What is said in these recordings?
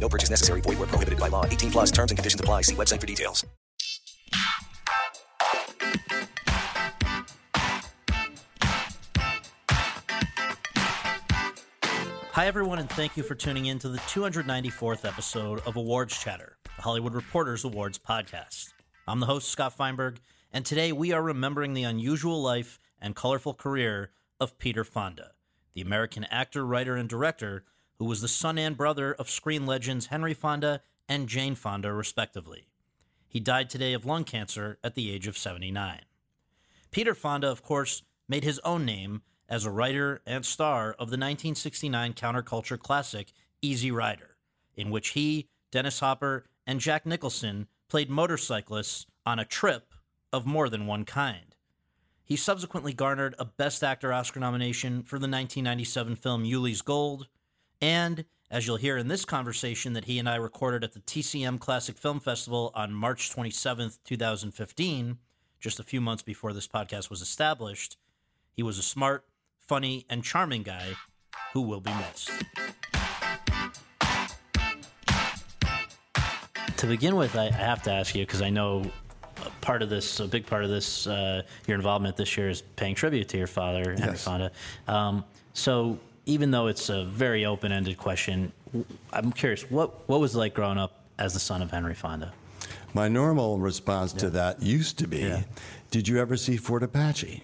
No purchase necessary. Void where prohibited by law. 18 plus terms and conditions apply. See website for details. Hi, everyone, and thank you for tuning in to the 294th episode of Awards Chatter, the Hollywood Reporters Awards podcast. I'm the host, Scott Feinberg, and today we are remembering the unusual life and colorful career of Peter Fonda, the American actor, writer, and director who was the son and brother of screen legends Henry Fonda and Jane Fonda, respectively. He died today of lung cancer at the age of 79. Peter Fonda, of course, made his own name as a writer and star of the 1969 counterculture classic Easy Rider, in which he, Dennis Hopper, and Jack Nicholson played motorcyclists on a trip of more than one kind. He subsequently garnered a Best Actor Oscar nomination for the 1997 film Ulee's Gold, and, as you'll hear in this conversation that he and I recorded at the TCM Classic Film Festival on March 27th, 2015, just a few months before this podcast was established, he was a smart, funny, and charming guy who will be missed. To begin with, I, have to ask you because I know part of this, a big part of this, uh, your involvement this year is paying tribute to your father, Henry yes. Fonda. Um, so, even though it's a very open-ended question, I'm curious what what was it like growing up as the son of Henry Fonda? My normal response yeah. to that used to be, yeah. "Did you ever see Fort Apache?"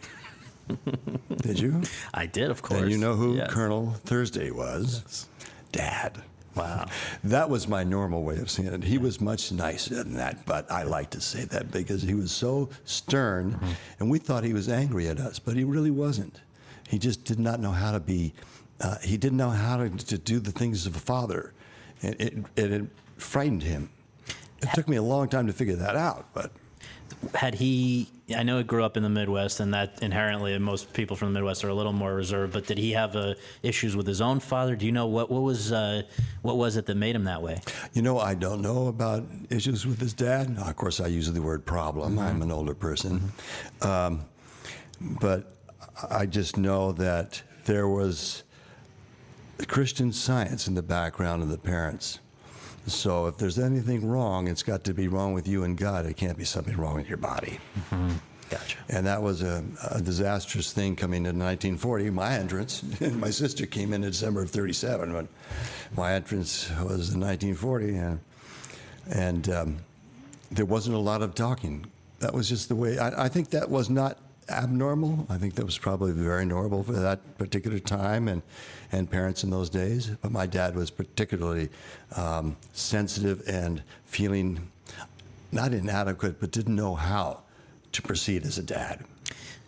did you? I did, of course. And you know who yes. Colonel Thursday was? Yes. Dad. Wow. That was my normal way of seeing it. He was much nicer than that, but I like to say that because he was so stern, mm-hmm. and we thought he was angry at us, but he really wasn't. He just did not know how to be, uh, he didn't know how to, to, do the things of a father. And it, it, it frightened him. It took me a long time to figure that out, but had he I know he grew up in the Midwest, and that inherently most people from the Midwest are a little more reserved. But did he have uh, issues with his own father? Do you know what what was uh, what was it that made him that way? You know, I don't know about issues with his dad. Of course, I use the word problem. Mm-hmm. I'm an older person, mm-hmm. um, but I just know that there was Christian science in the background of the parents. So if there's anything wrong, it's got to be wrong with you and God. It can't be something wrong with your body. Mm-hmm. Gotcha. And that was a, a, disastrous thing coming in 1940. My entrance, my sister came in, in December of 37, but my entrance was in 1940, and, and um, there wasn't a lot of talking. That was just the way. I, I think that was not abnormal. I think that was probably very normal for that particular time and, and parents in those days. But my dad was particularly um, sensitive and feeling not inadequate, but didn't know how to proceed as a dad.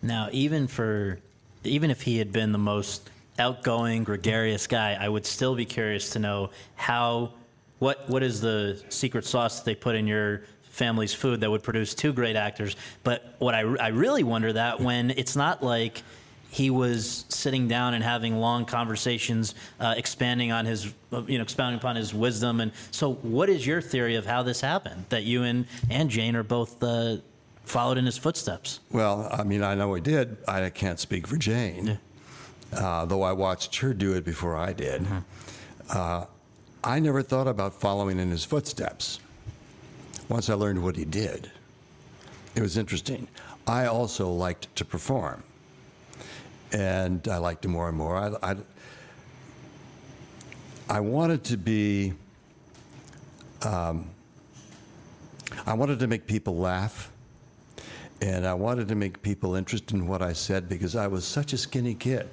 Now, even for even if he had been the most outgoing, gregarious guy, I would still be curious to know how what what is the secret sauce that they put in your family's food that would produce two great actors. But what I, I really wonder that when it's not like he was sitting down and having long conversations, uh, expanding on his, you know, expounding upon his wisdom. And so, what is your theory of how this happened? That you and and Jane are both uh, followed in his footsteps. Well, I mean, I know he did. I can't speak for Jane, yeah. uh, though I watched her do it before I did. Mm-hmm. Uh, I never thought about following in his footsteps once I learned what he did, it was interesting. I also liked to perform, and I liked it more and more. I, I, I wanted to be. Um, I wanted to make people laugh. And I wanted to make people interested in what I said because I was such a skinny kid.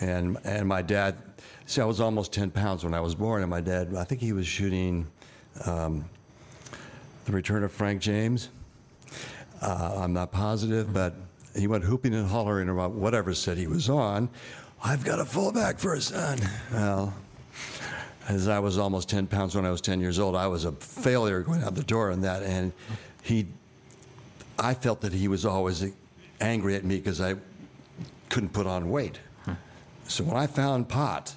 And, and my dad, see, I was almost 10 pounds when I was born, and my dad, I think he was shooting um, The Return of Frank James. Uh, I'm not positive, but he went hooping and hollering about whatever set he was on. I've got a fullback for a son. Well, as I was almost 10 pounds when I was 10 years old, I was a failure going out the door on that. And he, I felt that he was always angry at me because I couldn't put on weight. So when I found pot,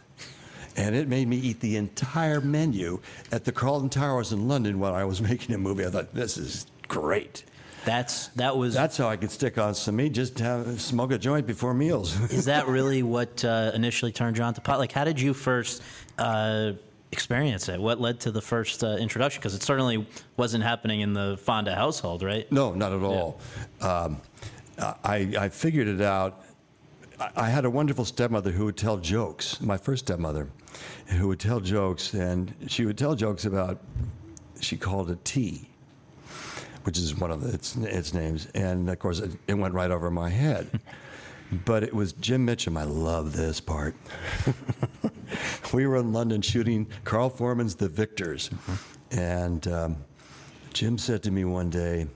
and it made me eat the entire menu at the Carlton Towers in London while I was making a movie, I thought, this is great. That's that was. That's how I could stick on some meat, just have, smoke a joint before meals. is that really what uh, initially turned you on to pot? Like, how did you first uh, experience it? What led to the first uh, introduction? Because it certainly wasn't happening in the Fonda household, right? No, not at all. Um, I, I figured it out. I- I had a wonderful stepmother who would tell jokes, my first stepmother, who would tell jokes, and she would tell jokes about, she called it tea, which is one of its, its names. And of course, it, it went right over my head. But it was Jim Mitchum. I love this part. we were in London shooting Carl Foreman's The Victors. And um, Jim said to me one day,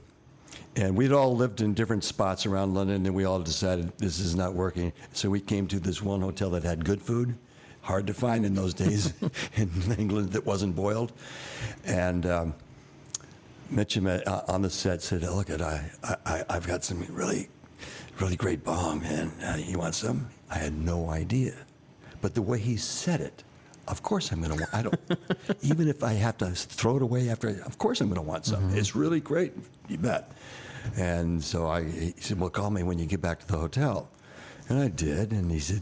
and we'd all lived in different spots around London, and we all decided this is not working. So we came to this one hotel that had good food, hard to find in those days in England that wasn't boiled. And um, Mitchum uh, on the set said, "Look, at I, I, I've got some really, really great bomb, man. Uh, you want some?" I had no idea, but the way he said it, of course I'm gonna. Want, I don't. even if I have to throw it away after, of course I'm gonna want some. It's really great. You bet. And so I, he said, "Well, call me when you get back to the hotel." And I did, and he said,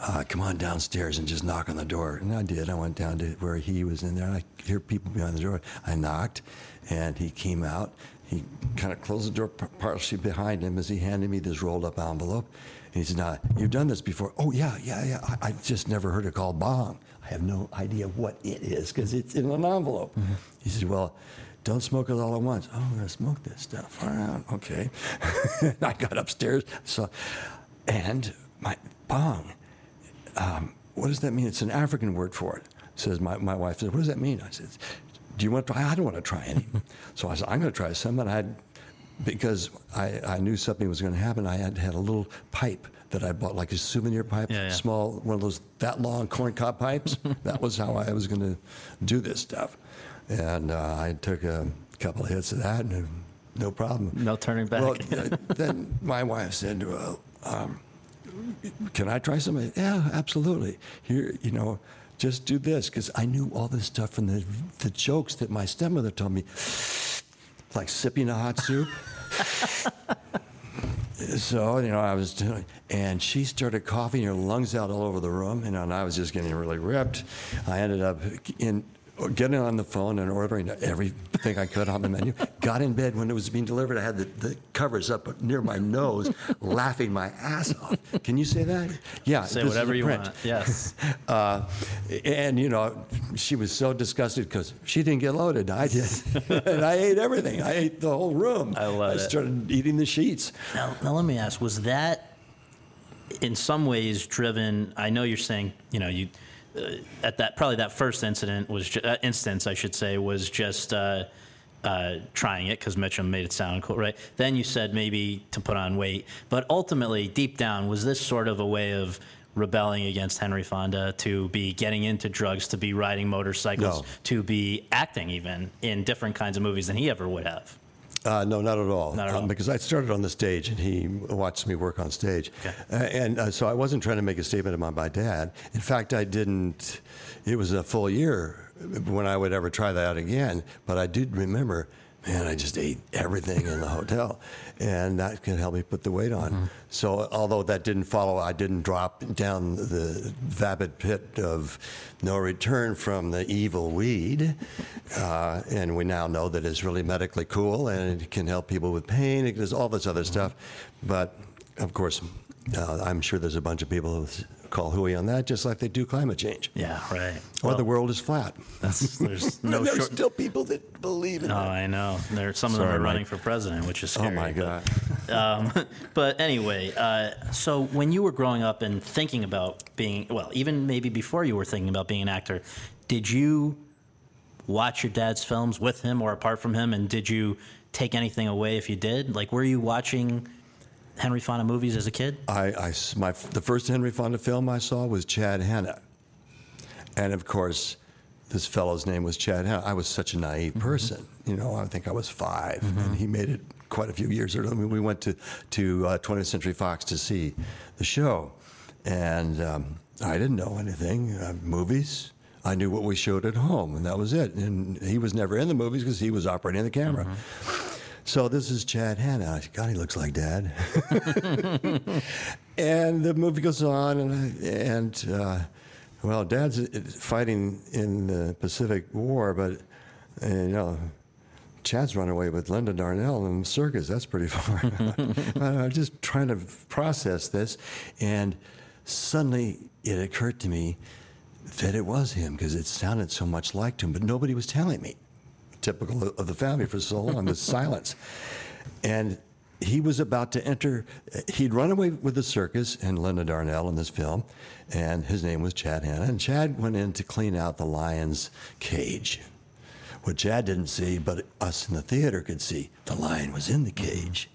uh, "Come on downstairs and just knock on the door." And I did. I went down to where he was in there, and I could hear people behind the door. I knocked, and he came out. He kind of closed the door partially behind him as he handed me this rolled up envelope. And he said, "Now you've done this before." Oh yeah, yeah, yeah. I, I just never heard it called bong. I have no idea what it is because it's in an envelope. He said, "Well." Don't smoke it all at once. Oh, I'm gonna smoke this stuff. All right, okay. I got upstairs, so, and my bong. Um, what does that mean? It's an African word for it. Says my, my wife says, what does that mean? I said, do you want to try? I don't want to try any. so I said, I'm going to try some. And I had, because I, I knew something was going to happen, I had had a little pipe that I bought, like a souvenir pipe, Yeah, yeah. small, one of those that long corn cob pipes. that was how I was going to do this stuff. And uh, I took a couple of hits of that, and uh, no problem. No turning back. Well, then my wife said, well, um, can I try something? Yeah, absolutely. Here, you know, just do this because I knew all this stuff from the the jokes that my stepmother told me, like sipping a hot soup. so you know, I was doing, and she started coughing her lungs out all over the room, you know, and I was just getting really ripped. I ended up in. Getting on the phone and ordering everything I could on the menu. Got in bed when it was being delivered. I had the, the covers up near my nose, laughing my ass off. Can you say that? Yeah. Say whatever you print. want. Yes. Uh, and you know, she was so disgusted because she didn't get loaded. I did, and I ate everything. I ate the whole room. I love I it. started eating the sheets. Now, now let me ask: Was that in some ways driven? I know you're saying you know you uh, at that probably that first incident was ju- uh, instance I should say was just uh, uh, trying it because Mitchum made it sound cool, right? Then you said maybe to put on weight, but ultimately deep down was this sort of a way of rebelling against Henry Fonda to be getting into drugs, to be riding motorcycles, No. to be acting even in different kinds of movies than he ever would have. Uh, no, not at all. Not at Um, all. because I started on the stage, and he watched me work on stage, Okay. uh, and uh, so I wasn't trying to make a statement about my dad. In fact, I didn't. It was a full year when I would ever try that again. But I did remember, man, I just ate everything in the hotel, and that can help me put the weight on. Mm-hmm. So although that didn't follow, I didn't drop down the vapid pit of no return from the evil weed. Uh, and we now know that it's really medically cool and it can help people with pain. It does all this other stuff. But of course, uh, I'm sure there's a bunch of people who call hooey on that, just like they do climate change. Yeah, right. Or Well, the world is flat. That's, there's no there's short. still people that believe in Oh, it. I know. There, some of them Sorry, are running for president, which is Oh scary. my but- God. um, but anyway, uh, so when you were growing up and thinking about being, well, even maybe before you were thinking about being an actor, did you watch your dad's films with him or apart from him? And did you take anything away if you did? Like, were you watching Henry Fonda movies as a kid? I, I my, the first Henry Fonda film I saw was Chad Hanna. And of course, this fellow's name was Chad Hanna. I was such a naive person. You know, I think I was 5 and he made it quite a few years earlier. I mean, we went to, to uh, 20th Century Fox to see the show. And um, I didn't know anything, uh, movies. I knew what we showed at home, and that was it. And he was never in the movies because he was operating the camera. So this is Chad Hanna. God, he looks like Dad. and the movie goes on, and and uh, well, Dad's fighting in the Pacific War, but uh, you know. Chad's run away with Linda Darnell in the circus. That's pretty far. I'm just trying to process this, and suddenly it occurred to me that it was him because it sounded so much like him, but nobody was telling me typical of the family for so long, the silence. And he was about to enter, he'd run away with the circus and Linda Darnell in this film, and his name was Chad Hanna. And Chad went in to clean out the lion's cage. What Chad didn't see, but us in the theater could see, the lion was in the cage.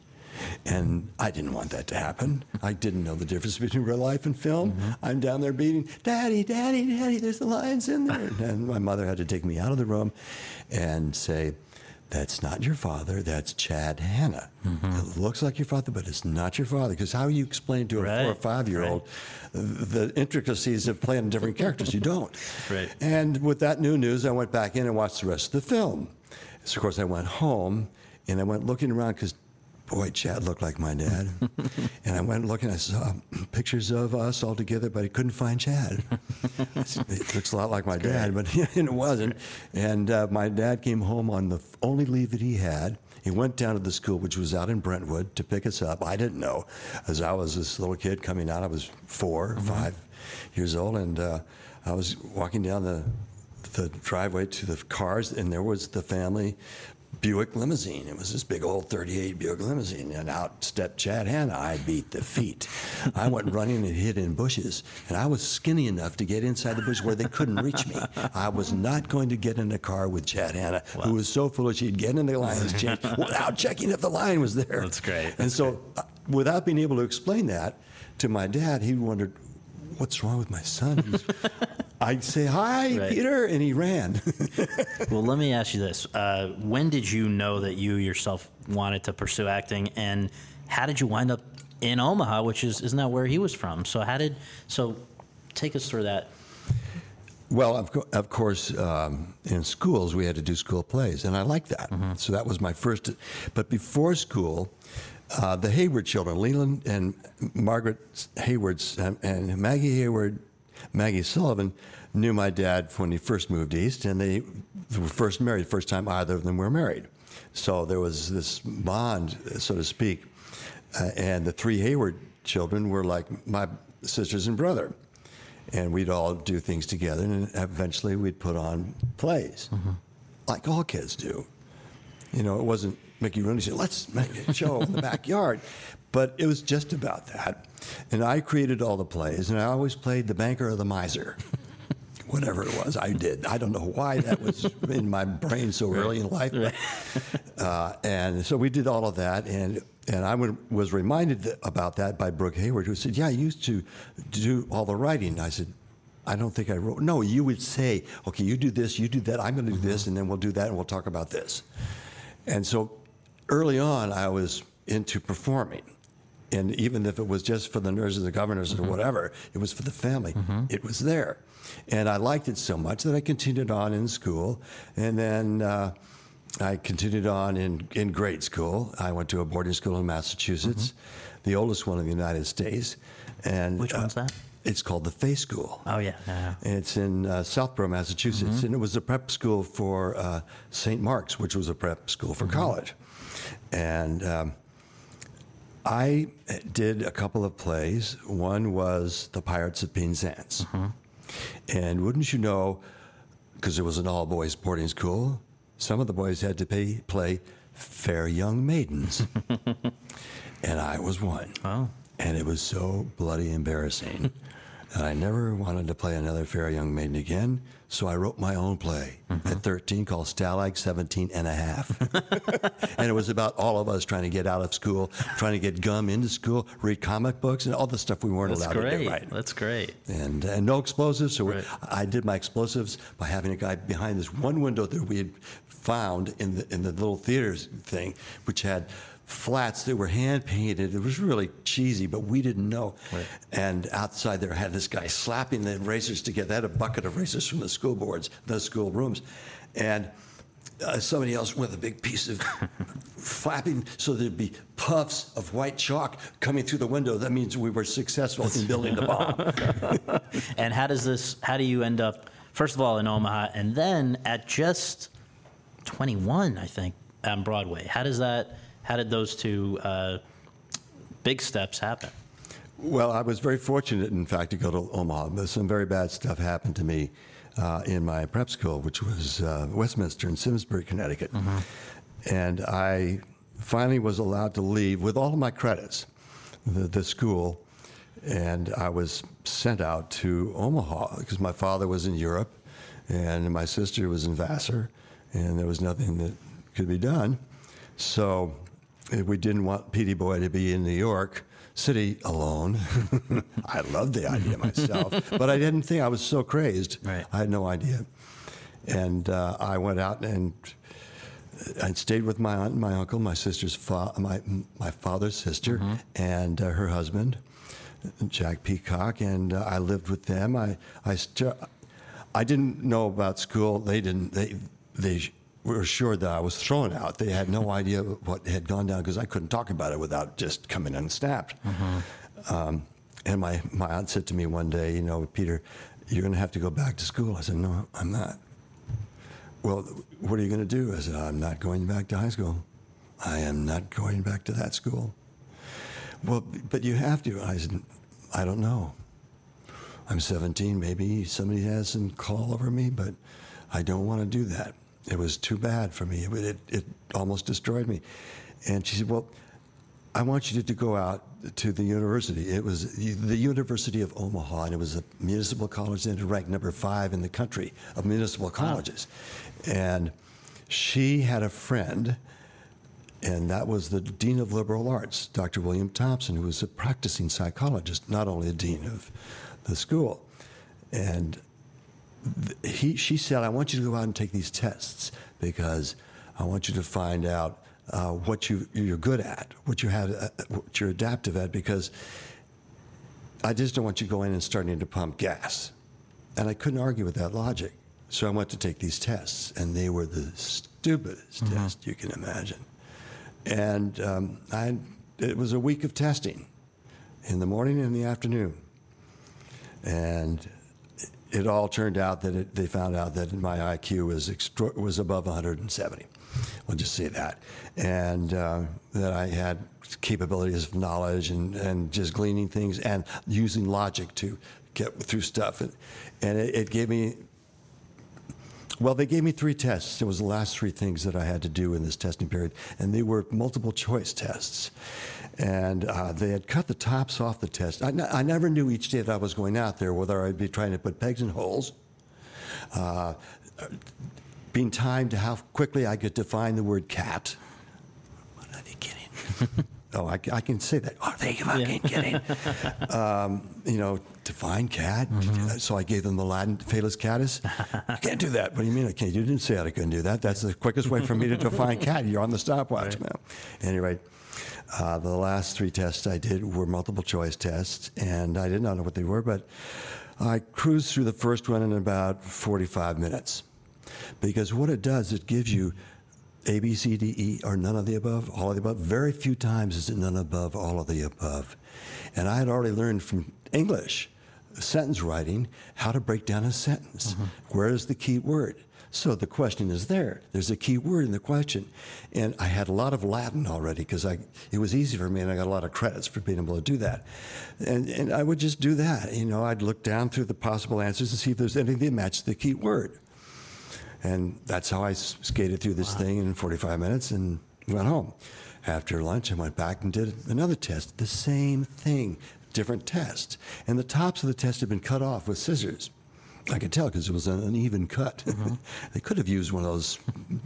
And I didn't want that to happen. I didn't know the difference between real life and film. Mm-hmm. I'm down there beating, Daddy, Daddy, Daddy, there's the lions in there. And my mother had to take me out of the room and say, That's not your father, that's Chad Hanna. Mm-hmm. It looks like your father, but it's not your father. Because how you explain to a four or five year old the intricacies of playing different characters? You don't. Right. And with that new news, I went back in and watched the rest of the film. So, of course, I went home and I went looking around because, boy, Chad looked like my dad. and I went looking, I saw pictures of us all together, but I couldn't find Chad. It looks a lot like my dad, but it wasn't. And uh, my dad came home on the only leave that he had. He went down to the school, which was out in Brentwood, to pick us up. I didn't know, as I was this little kid coming out. I was 4 or five years old, and uh, I was walking down the the driveway to the cars, and there was the family Buick limousine. It was this big old 38 Buick limousine, and out stepped Chad Hanna. I beat the feet. I went running and hid in bushes, and I was skinny enough to get inside the bush where they couldn't reach me. I was not going to get in a car with Chad Hanna, who was so foolish he'd get in the lion's den without checking if the lion was there. That's great. And so, uh, without being able to explain that to my dad, he wondered, "What's wrong with my son?" I'd say, "Hi, Right. Peter," and he ran. Well, let me ask you this: uh, When did you know that you yourself wanted to pursue acting, and how did you wind up in Omaha, which is isn't that where he was from? So how did so? Take us through that. Well, of, co- of course, um, in schools we had to do school plays, and I liked that. So that was my first. But before school, uh, the Hayward children, Leland and Margaret Hayward's, and, and Maggie Hayward, Maggie Sullavan, knew my dad when he first moved east, and they were first married. First time either of them were married, so there was this bond, so to speak. Uh, and the three Hayward children were like my sisters and brother and we'd all do things together, and eventually we'd put on plays, like all kids do. You know, it wasn't Mickey Rooney said, "Let's make a show in the backyard," but it was just about that. And I created all the plays, and I always played the banker or the miser. Whatever it was, I did. I don't know why that was in my brain so early in life. But, uh, and so we did all of that, and and I was reminded about that by Brooke Hayward, who said, "Yeah, I used to do all the writing." I said, "I don't think I wrote." No, you would say, "Okay, you do this, you do that. I'm going to do this, and then we'll do that, and we'll talk about this." And so, early on, I was into performing. And even if it was just for the nurses and the governors or whatever, it was for the family. It was there. And I liked it so much that I continued on in school. And then uh, I continued on in, in grade school. I went to a boarding school in Massachusetts, the oldest one in the United States. And Which uh, one's that? It's called the Fay School. Oh yeah, yeah. yeah. It's in uh, Southborough, Massachusetts, and it was a prep school for uh, St. Mark's, which was a prep school for college. And um, I did a couple of plays. One was The Pirates of Penzance. Mm-hmm. And wouldn't you know, because it was an all boys boarding school, some of the boys had to pay, play fair young maidens. and I was one. Oh. And it was so bloody embarrassing. and I never wanted to play another fair young maiden again. So I wrote my own play mm-hmm. at 13 called Stalag 17 and a half. and it was about all of us trying to get out of school, trying to get gum into school, read comic books, and all the stuff we weren't That's allowed to great. do. Right. That's great. And, and no explosives. So Right. I did my explosives by having a guy behind this one window that we had found in the, in the little theaters thing, which had flats that were hand painted. It was really cheesy, but we didn't know. Right. And outside there, had this guy slapping the erasers together. I had a bucket of erasers from the school boards, the school rooms. And uh, somebody else with a big piece of flapping so there'd be puffs of white chalk coming through the window. That means we were successful in building the bomb. And how does this? How do you end up? First of all, in Omaha, and then at just 21, I think, on Broadway. How does that? How did those two uh, big steps happen? Well, I was very fortunate, in fact, to go to Omaha. But Some very bad stuff happened to me uh, in my prep school, which was uh, Westminster in Simsbury, Connecticut. And I finally was allowed to leave with all of my credits, the, the school. And I was sent out to Omaha because my father was in Europe and my sister was in Vassar, and there was nothing that could be done. So we didn't want Petey Boy to be in New York City alone. I loved the idea myself, but I didn't think I was so crazed. Right. I had no idea. And uh, I went out and I stayed with my aunt and my uncle, my sister's fa- my my father's sister, and uh, her husband, Jack Peacock, and uh, I lived with them. I I st- I didn't know about school. They didn't. They they were assured that I was thrown out. They had no idea what had gone down because I couldn't talk about it without just coming unsnapped. Um, and my, my aunt said to me one day, you know, Peter, you're going to have to go back to school. I said, no, I'm not. Well, what are you going to do? I said, I'm not going back to high school. I am not going back to that school. Well, but you have to. I said, I don't know. I'm 17. Maybe somebody has some call over me, but I don't want to do that. It was too bad for me. It, it, it almost destroyed me. And she said, Well, I want you to go out to the university. It was the University of Omaha, and it was a municipal college it ranked number five in the country of municipal colleges. And she had a friend, and that was the Dean of Liberal Arts, Dr. William Thompson, who was a practicing psychologist, not only a dean of the school. And he, she said, I want you to go out and take these tests because I want you to find out uh, what you, you're good at, what, you had, uh, what you're adaptive at, because I just don't want you going and starting to pump gas. And I couldn't argue with that logic. So I went to take these tests, and they were the stupidest tests you can imagine. And um, I, it was a week of testing in the morning and in the afternoon. And it all turned out that it, they found out that my IQ was was above 170. We'll just say that, and uh, that I had capabilities of knowledge and, and just gleaning things and using logic to get through stuff, and, and it, it gave me. Well, they gave me three tests. It was the last three things that I had to do in this testing period, and they were multiple choice tests. And uh, they had cut the tops off the test. I, n- I never knew each day that I was going out there whether I'd be trying to put pegs in holes, uh, being timed to how quickly I could define the word cat. What are they kidding? oh, I, I can say that. Are they fucking kidding? um, you know, define cat. So I gave them the Latin Felis catus. I can't do that. What do you mean I can't? You didn't say I couldn't do that. That's the quickest way for me to define cat. You're on the stopwatch now. Anyway, uh, the last three tests I did were multiple choice tests, and I did not know what they were, but I cruised through the first one in about 45 minutes. Because what it does, it gives you A, B, C, D, E, or none of the above, all of the above. Very few times is it none above, all of the above. And I had already learned from English sentence writing how to break down a sentence. Where is the key word? So the question is there. There's a key word in the question. And I had a lot of Latin already because I it was easy for me and I got a lot of credits for being able to do that. And and I would just do that. You know, I'd look down through the possible answers and see if there's anything that matched the key word. And that's how I skated through this thing in 45 minutes and went home. After lunch, I went back and did another test, the same thing, different test. And the tops of the test had been cut off with scissors. I could tell because it was an uneven cut. they could have used one of those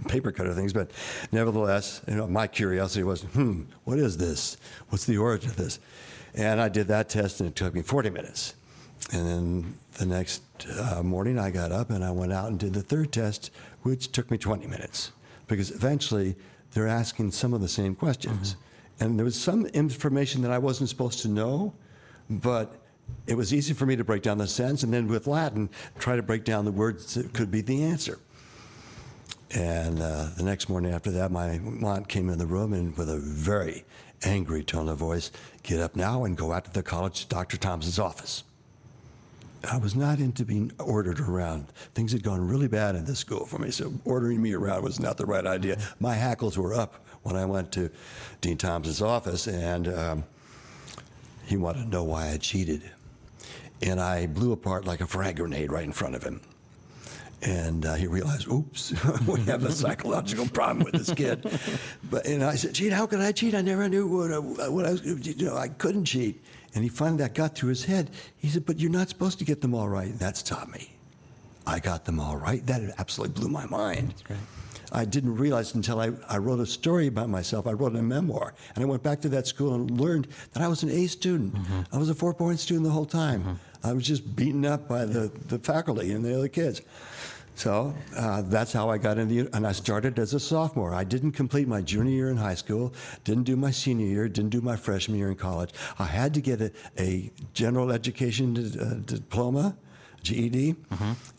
paper cutter things, but nevertheless, you know, my curiosity was, hmm, what is this? What's the origin of this? And I did that test, and it took me 40 minutes. And then the next uh, morning, I got up and I went out and did the third test, which took me 20 minutes because eventually they're asking some of the same questions. And there was some information that I wasn't supposed to know, but it was easy for me to break down the sentence and then with Latin, try to break down the words that could be the answer. And uh, the next morning after that, my aunt came in the room and with a very angry tone of voice, get up now and go out to the college, Dr. Thompson's office. I was not into being ordered around. Things had gone really bad in this school for me, so ordering me around was not the right idea. My hackles were up when I went to Dean Thompson's office, and um, he wanted to know why I cheated. And I blew apart like a frag grenade right in front of him. And uh, he realized, oops, we have a psychological problem with this kid. But and I said, cheat? How could I cheat? I never knew what I, what I was. You know, I couldn't cheat. And he finally that got through his head. He said, but you're not supposed to get them all right. That's taught me. I got them all right. That absolutely blew my mind. I didn't realize until I, I wrote a story about myself. I wrote a memoir. And I went back to that school and learned that I was an A student. Mm-hmm. I was a four point student the whole time. Mm-hmm. I was just beaten up by the, the faculty and the other kids. So uh, that's how I got into and I started as a sophomore. I didn't complete my junior year in high school, didn't do my senior year, didn't do my freshman year in college. I had to get a, a general education d- uh, diploma, GED,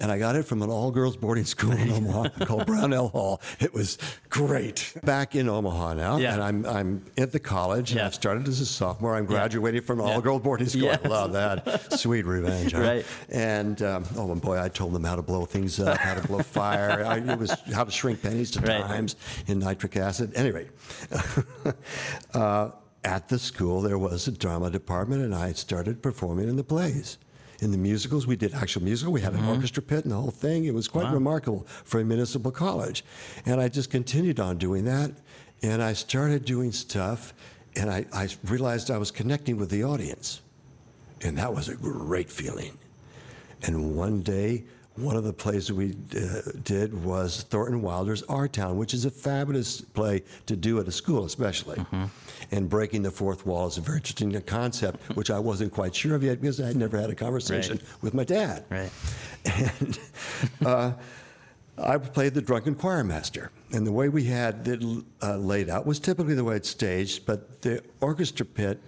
and I got it from an all-girls boarding school in Omaha called Brownell Hall. It was great. Back in Omaha now, Yeah. and I'm I'm at the college. And Yeah. I've started as a sophomore. I'm graduating from an all-girls boarding school. Yes. I love that. Sweet revenge, huh? Right. And um, oh, and boy, I told them how to blow things up, how to blow fire. I, it was how to shrink pennies to Right. dimes in nitric acid. Anyway, uh, at the school there was a drama department, and I started performing in the plays. In the musicals, we did actual musical. We had an mm-hmm. orchestra pit and the whole thing. It was quite remarkable for a municipal college, and I just continued on doing that. And I started doing stuff, and I, I realized I was connecting with the audience. And that was a great feeling. And one day, one of the plays that we uh, did was Thornton Wilder's Our Town, which is a fabulous play to do at a school, especially. And breaking the fourth wall is a very interesting concept, which I wasn't quite sure of yet because I had never had a conversation Right. with my dad. Right. And uh, I played the drunken choir master. And the way we had it uh, laid out was typically the way it's staged, but the orchestra pit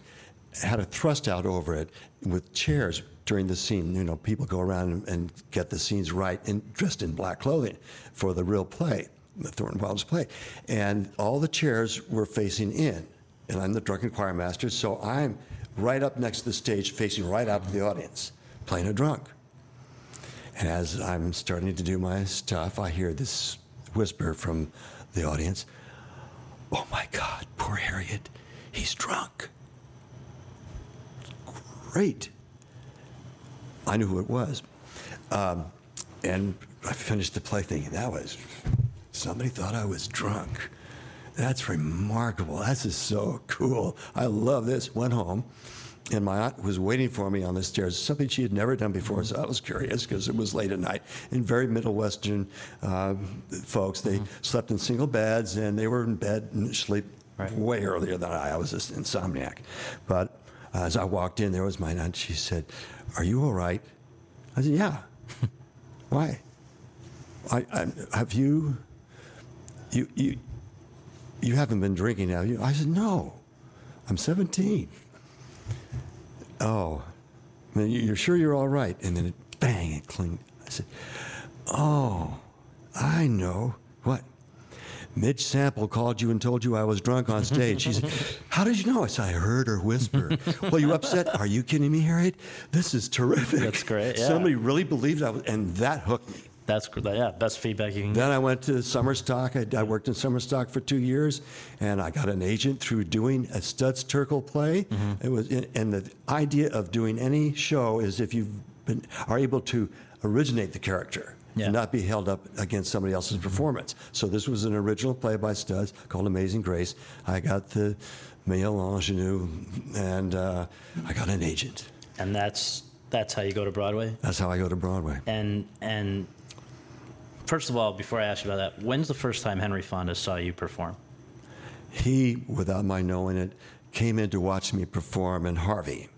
had a thrust out over it with chairs during the scene. You know, people go around and, and get the scenes right and dressed in black clothing for the real play, the Thornton Wilder's play. And all the chairs were facing in. And I'm the drunken choir master, so I'm right up next to the stage, facing right out to the audience, playing a drunk. And as I'm starting to do my stuff, I hear this whisper from the audience Oh my God, poor Harriet, he's drunk. Great. I knew who it was. Um, and I finished the play thinking, that was, somebody thought I was drunk. That's remarkable. This is so cool. I love this. Went home, and my aunt was waiting for me on the stairs, something she had never done before. So I was curious because it was late at night. And very Middle Western uh, folks, they slept in single beds and they were in bed and sleep way earlier than I. I was just insomniac. But as I walked in, there was my aunt. She said, Are you all right? I said, Yeah. Why? I, I, have you, you, you, you haven't been drinking, have you? I said, no, I'm 17. Oh, you're sure you're all right? And then it, bang, it clinged. I said, oh, I know. What? Midge Sample called you and told you I was drunk on stage. She said, How did you know? I said, I heard her whisper. well, you upset? Are you kidding me, Harriet? This is terrific. That's great, yeah. Somebody really believed I was, and that hooked me. That's. Yeah, best feedback you can get. Then I went to summer stock. I, I worked in summer stock for two years, and I got an agent through doing a Studs Terkel play. Mm-hmm. It was, and the idea of doing any show is if you've been are able to originate the character. Yeah. And not be held up against somebody else's performance. So this was an original play by Studs called Amazing Grace. I got the male ingenue, and uh, I got an agent. And that's that's how you go to Broadway. That's how I go to Broadway. And and first of all, before I ask you about that, when's the first time Henry Fonda saw you perform? He, without my knowing it, came in to watch me perform in Harvey.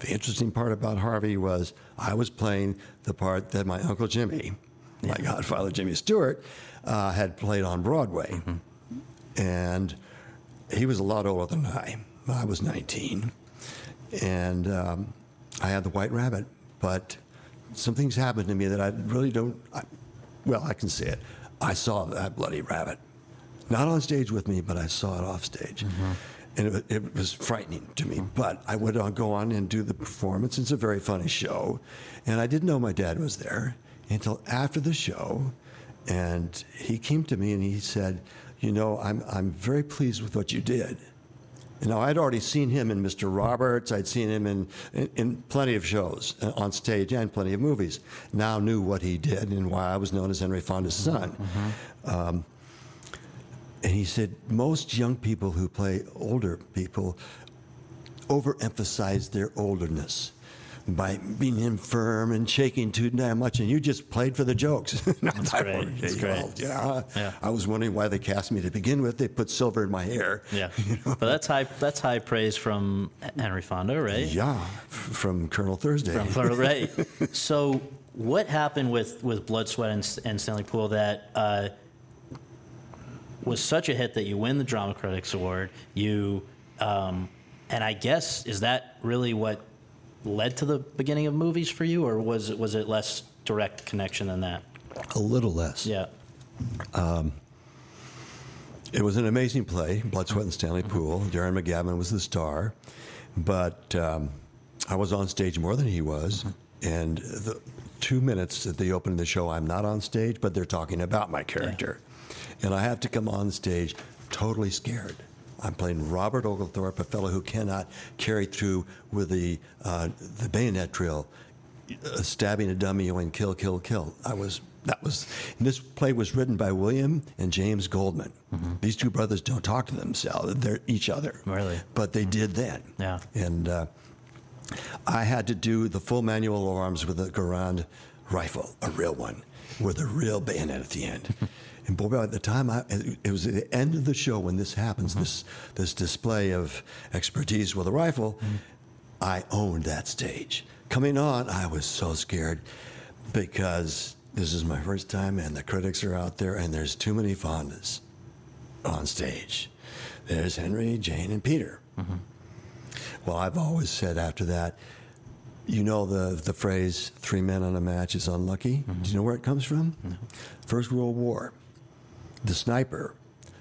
The interesting part about Harvey was I was playing the part that my Uncle Jimmy, my godfather Jimmy Stewart, uh, had played on Broadway. And he was a lot older than I. I was 19. And um, I had the White Rabbit. But some things happened to me that I really don't, I, well, I can say it. I saw that bloody rabbit. Not on stage with me, but I saw it off stage. And it, it was frightening to me. But I would uh, go on and do the performance. It's a very funny show. And I didn't know my dad was there until after the show. And he came to me and he said, You know, I'm, I'm very pleased with what you did. You know, I'd already seen him in Mr. Roberts. I'd seen him in, in, in plenty of shows uh, on stage and plenty of movies. Now knew what he did and why I was known as Henry Fonda's son. Um, and he said, most young people who play older people overemphasize their olderness by being infirm and shaking too damn much, and you just played for the jokes. That's great. That's great. Yeah. Yeah. I was wondering why they cast me to begin with. They put silver in my hair. Yeah, but that's high. That's high praise from Henry Fonda, right? Yeah, f- from Colonel Thursday. From Florida, right. so, what happened with with Blood, Sweat, and, and Stanley Poole that uh, was such a hit that you win the Drama Critics Award? You, um, and I guess is that really what led to the beginning of movies for you, or was it was it less direct connection than that? A little less. Yeah. It was an amazing play, Blood, Sweat, and Stanley Poole. Darren McGavin was the star, but um, I was on stage more than he was. And the two minutes that they opened the show, I'm not on stage, but they're talking about my character. And I have to come on stage totally scared. I'm playing Robert Oglethorpe, a fellow who cannot carry through with the, uh, the bayonet drill, uh, stabbing a dummy and kill, kill, kill. I was that was this play was written by William and James Goldman. These two brothers don't talk to themselves; they're each other. Really? but they did then. Yeah. and uh, I had to do the full manual of arms with a Garand rifle, a real one, with a real bayonet at the end. And boy, by the time I, it was the end of the show when this happens, mm-hmm. this this display of expertise with a rifle, mm-hmm. I owned that stage. Coming on, I was so scared because this is my first time, and the critics are out there, and there's too many Fondas on stage. There's Henry, Jane, and Peter. Mm-hmm. Well, I've always said after that, you know the the phrase three men on a match is unlucky? Do you know where it comes from? First World War. The sniper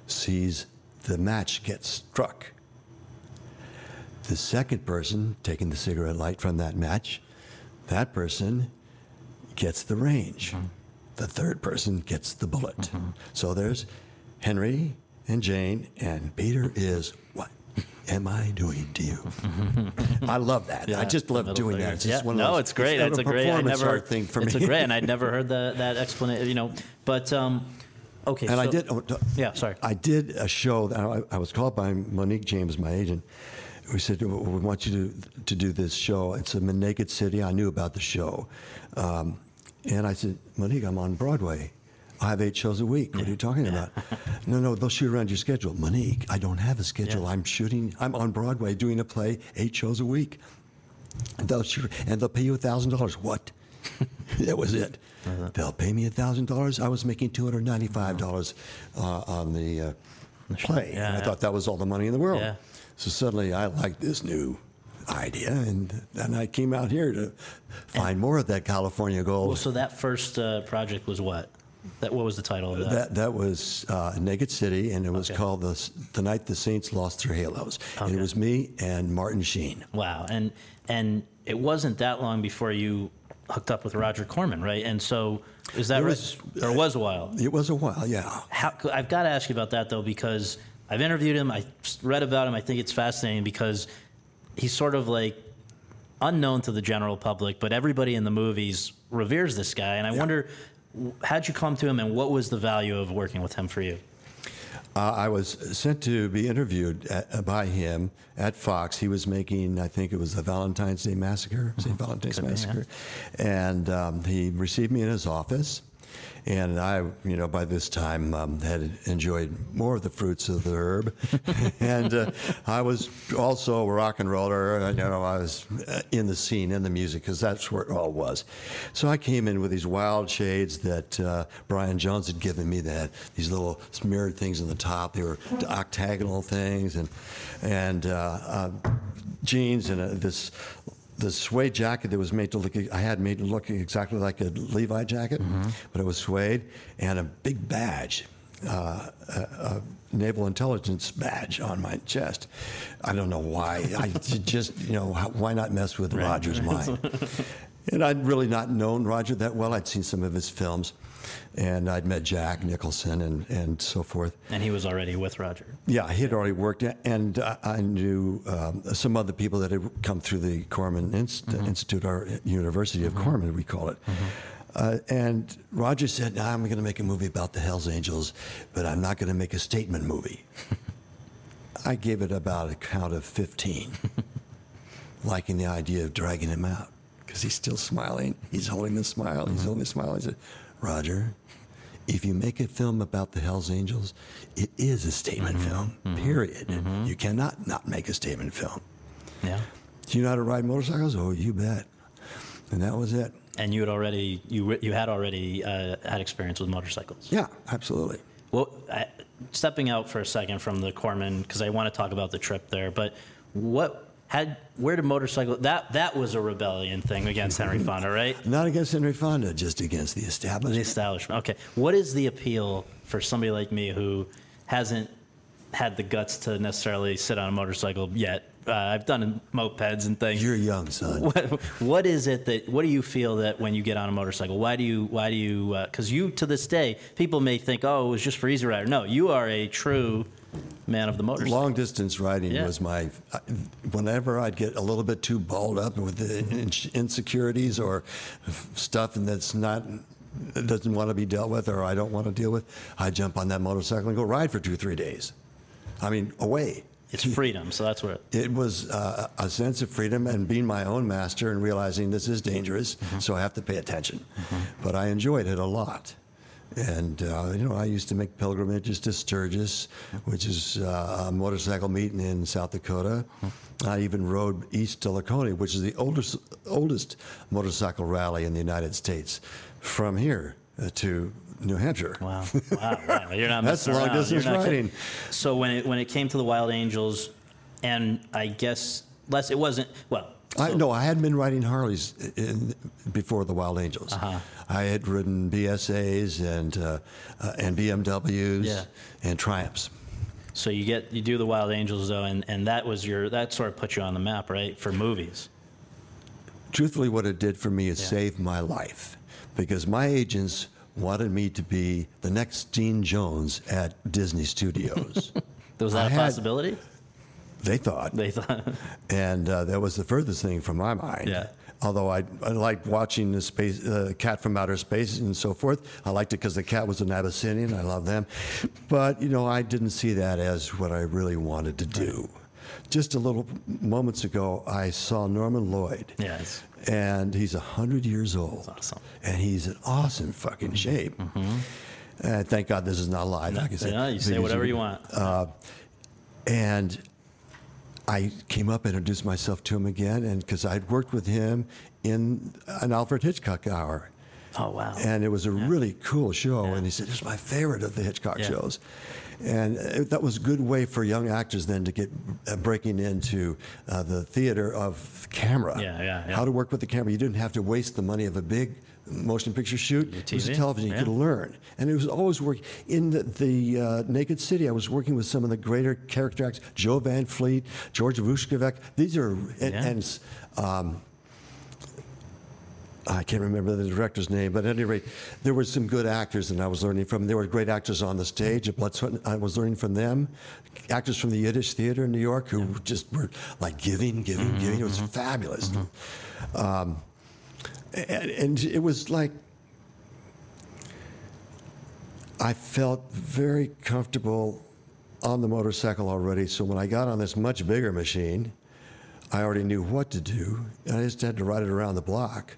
sees the match get struck. The second person taking the cigarette light from that match, that person gets the range. Mm-hmm. The third person gets the bullet. Mm-hmm. So there's Henry and Jane, and Peter is what am I doing to you? Mm-hmm. I love that. I just love doing finger. that. It's just yeah. one of no, those- it's great. It's, It's, a a great. I never thing for it's me. a great, and I'd never heard the, that explanation. You know, but um, okay. And I did. oh, Yeah, sorry. I did a show. That I, I was called by Monique James, my agent. We said "We- want you to to do this show. It's in Naked City. I knew about the show, um, and I said, Monique, I'm on Broadway. I have eight shows a week. What are you talking about? no, no, they'll shoot around your schedule. Monique, I don't have a schedule. Yeah. I'm shooting. I'm on Broadway doing a play, eight shows a week. And they'll shoot, and they'll pay you a thousand dollars. What? that was it. Uh-huh. They'll pay me a thousand dollars. I was making two hundred ninety-five dollars uh, on the uh, play. Yeah, and I yeah. thought that was all the money in the world. Yeah. So suddenly, I liked this new idea, and then I came out here to find more of that California gold. Well, so that first uh, project was what? That what was the title of that? That that was uh, Naked City, and it was Okay. called the the night the Saints lost their halos. And it was me and Martin Sheen. Wow, and and it wasn't that long before you hooked up with Roger Corman, right? And so is that right? was- or was a while? It was a while, yeah. How, I've got to ask you about that though, because I've interviewed him. I read about him. I think it's fascinating because he's sort of like unknown to the general public, but everybody in the movies reveres this guy. And I wonder, how'd you come to him, and what was the value of working with him for you? Uh, I was sent to be interviewed at, by him at Fox. He was making, I think it was the Valentine's Day Massacre, St. Valentine's Could be, yeah. Massacre, and um, he received me in his office. And I, you know, by this time um, had enjoyed more of the fruits of the herb, and uh, I was also a rock and roller. You know, I was uh, in the scene, in the music, because that's where it all was. So I came in with these wild shades that uh, Brian Jones had given me. That these little smeared things on the top. They were octagonal things, and and uh, uh, jeans and uh, this the suede jacket that was made to look I had made to look exactly like a Levi jacket, but it was suede and a big badge. Uh, a, a naval intelligence badge on my chest. I don't know why. I just, you know, how- why not mess with Roger's mind? And I'd really not known Roger that well. I'd seen some of his films, and I'd met Jack Nicholson and, and so forth. And he was already with Roger. Yeah, he had already worked, and I, I knew um, some other people that had come through the Corman Inst- Institute, or University of Corman, we call it. Uh, and Roger said, "Nah, I'm going to make a movie about the Hells Angels, but I'm not going to make a statement movie. I gave it about a count of 15, liking the idea of dragging him out because he's still smiling. He's holding the smile. He's holding the smile. He said, Roger, if you make a film about the Hells Angels, it is a statement mm-hmm. film, mm-hmm. period. Mm-hmm. You cannot not make a statement film. Yeah. Do you know how to ride motorcycles? Oh, you bet. And that was it. And you had already you you had already uh, had experience with motorcycles. Yeah, absolutely. Well, I, stepping out for a second from the Corman because I want to talk about the trip there. But what had where did motorcycle that that was a rebellion thing against Henry Fonda, right? Not against Henry Fonda, just against the establishment. The establishment. Okay, what is the appeal for somebody like me who hasn't had the guts to necessarily sit on a motorcycle yet? Uh, I've done mopeds and things. You're young, son. what, what is it that what do you feel that when you get on a motorcycle why do you why do you because you to this day people may think oh it was just for easy rider no you are a true man of the motorcycle Long distance riding Yeah. was my. Whenever I'd get a little bit too balled up with the insecurities or stuff and that's not that doesn't want to be dealt with or I don't want to deal with, I jump on that motorcycle and go ride for two three days. I mean, away. it's freedom so that's what It was uh, a sense of freedom and being my own master and realizing this is dangerous, so I have to pay attention. But I enjoyed it a lot. And, uh, you know, I used to make pilgrimages to Sturgis, which is uh, a motorcycle meeting in South Dakota. I even rode east to Laconia, which is the oldest, oldest motorcycle rally in the United States, from here uh, to New Hampshire. wow wow, wow. you're not That's long around. distance riding. so when it when it came to the Wild Angels and I guess less it wasn't well I, so- no, I hadn't been riding Harleys in, before the Wild Angels. Uh-huh. I had ridden BSAs and uh, uh, and BMWs Yeah. and Triumphs. so you get you do the Wild Angels though and and that was your that sort of put you on the map right for movies Truthfully, what it did for me is Yeah. save my life because my agents wanted me to be the next Dean Jones at Disney Studios. was I that a had- possibility they thought, they thought and uh, that was the furthest thing from my mind. Yeah. Although I, I liked watching the space, uh, cat from outer space and so forth. I liked it because the cat was an Abyssinian. I love them, but you know I didn't see that as what I really wanted to do. Just a little moments ago, I saw Norman Lloyd. It's- and he's hundred years old. awesome. And he's in awesome fucking shape. Mm-hmm. And thank God this is not live. I can say, Yeah, you say whatever you want. and I came up and introduced myself to him again, and because I'd worked with him in an Alfred Hitchcock hour. oh wow And it was a really cool show. And he said, It's my favorite of the Hitchcock Yeah. shows. And uh, that was a good way for young actors then to get uh, breaking into uh, the theater of camera. Yeah, yeah, yeah. How to work with the camera. You didn't have to waste the money of a big motion picture shoot. It was TV, television. You yeah. could learn. And it was always working. In the, the uh, Naked City, I was working with some of the greater character actors Jo Van Fleet, George Voskovec. These are, and, Yeah. and um, I can't remember the director's name, but at any rate, there were some good actors, and I was learning from. There were great actors on the stage at Blood, Sweat. and- I was learning from them. Actors from the Yiddish Theater in New York who just were like giving, giving, giving. It was fabulous. Um, and, and it was like I felt very comfortable on the motorcycle already. So when I got on this much bigger machine, I already knew what to do. I just had to ride it around the block.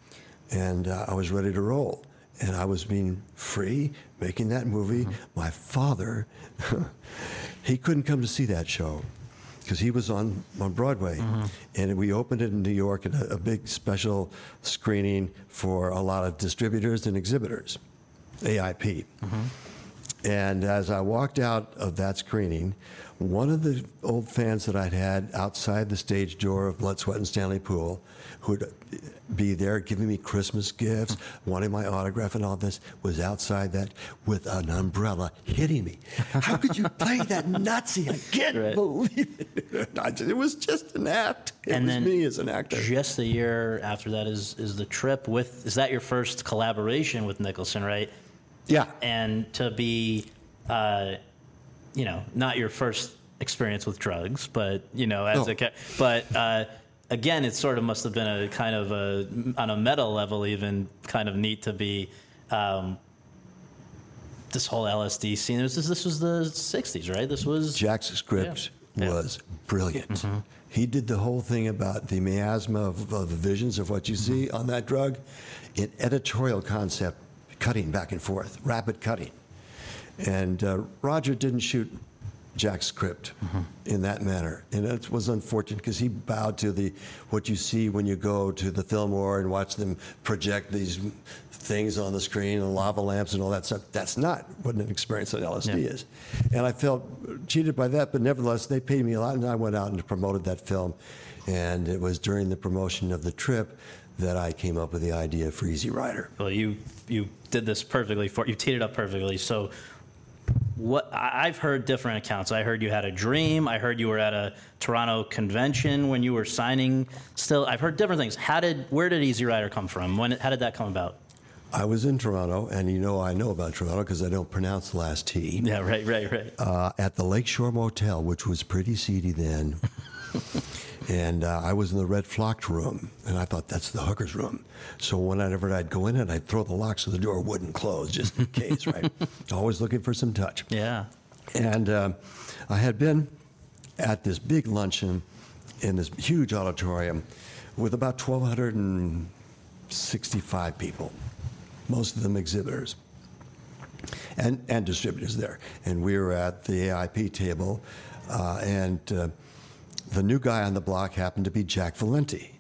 And uh, I was ready to roll. And I was being free, making that movie. My father, he couldn't come to see that show because he was on, on Broadway. Mm-hmm. And we opened it in New York at a, a big special screening for a lot of distributors and exhibitors, AIP. Mm-hmm. And as I walked out of that screening, one of the old fans that I'd had outside the stage door of Blood, Sweat, and Stanley Poole, who'd be there giving me Christmas gifts, wanting my autograph and all this, was outside that with an umbrella hitting me. How could you play that Nazi? I can't Right. believe it. It was just an act. It and was then me as an actor. Just a year after that is is the trip with. Is that your first collaboration with Nicholson, right? yeah. And to be, uh, you know, not your first experience with drugs, but you know, as No. a but. Uh, Again, it sort of must have been a kind of a on a meta level, even kind of neat to be um, this whole LSD scene. This was this was the '60s, right? This was Jack's script Yeah. Mm-hmm. was brilliant. He did the whole thing about the miasma of, of the visions of what you see Mm-hmm. on that drug in editorial concept, cutting back and forth, rapid cutting. And uh, Roger didn't shoot Jack's script Mm-hmm. in that manner, and it was unfortunate because he bowed to the what you see when you go to the Fillmore and watch them project these things on the screen and lava lamps and all that stuff. That's not what an experience at LSD Yeah. is, and I felt cheated by that. But nevertheless, they paid me a lot, and I went out and promoted that film. And it was during the promotion of the trip that I came up with the idea for Easy Rider. Well, you you did this perfectly for you teed it up perfectly. So, what I've heard different accounts. I heard you had a dream. I heard you were at a Toronto convention when you were signing. Still, I've heard different things. How did where did Easy Rider come from? When how did that come about? I was in Toronto, and you know I know about Toronto because I don't pronounce the last T. Yeah, right, right, right. uh, at the Lakeshore Motel, which was pretty seedy then. and uh, I was in the red flocked room, and I thought that's the hooker's room. So whenever I'd go in it, I'd throw the lock so the door wouldn't close, just in case, right? Always looking for some touch. yeah. And uh, I had been at this big luncheon in this huge auditorium with about 1,265 people, most of them exhibitors and, and distributors there. And we were at the AIP table, uh, and uh, the new guy on the block happened to be Jack Valenti,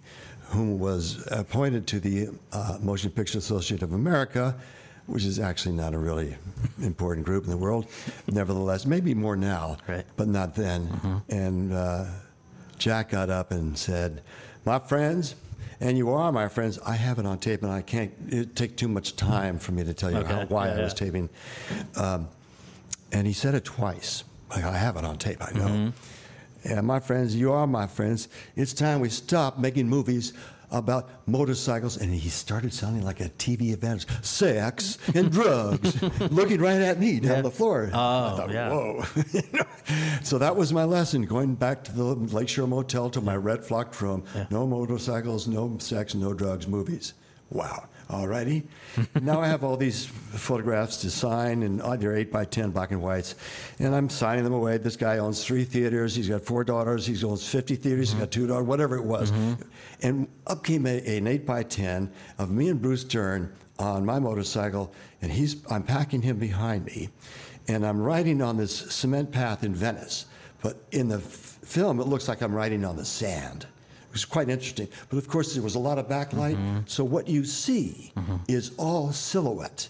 who was appointed to the uh, Motion Picture Association of America, which is actually not a really important group in the world. Nevertheless, maybe more now, Right. but not then. And uh, Jack got up and said, My friends, and you are my friends, I have it on tape, and I can't it take too much time for me to tell you Okay. how, why Yeah, I was taping. Um, and he said it twice. Like, I have it on tape, I know. And my friends, you are my friends. It's time we stop making movies about motorcycles. And he started sounding like a TV evangelist. Sex and drugs. Looking right at me down the floor. Oh, I thought, yeah. whoa. so that was my lesson, going back to the Lakeshore Motel to my red flocked room. No motorcycles, no sex, no drugs, movies. Wow. Alrighty. now I have all these photographs to sign, and uh, they're 8 by 10 black and whites. And I'm signing them away. This guy owns three theaters. He's got four daughters. He owns 50 theaters. He's got two daughters, whatever it was. And up came a, an 8 by 10 of me and Bruce Dern on my motorcycle, and he's I'm packing him behind me. And I'm riding on this cement path in Venice. But in the f- film, it looks like I'm riding on the sand. It was quite interesting. But of course, there was a lot of backlight. Mm-hmm. So what you see mm-hmm. is all silhouette.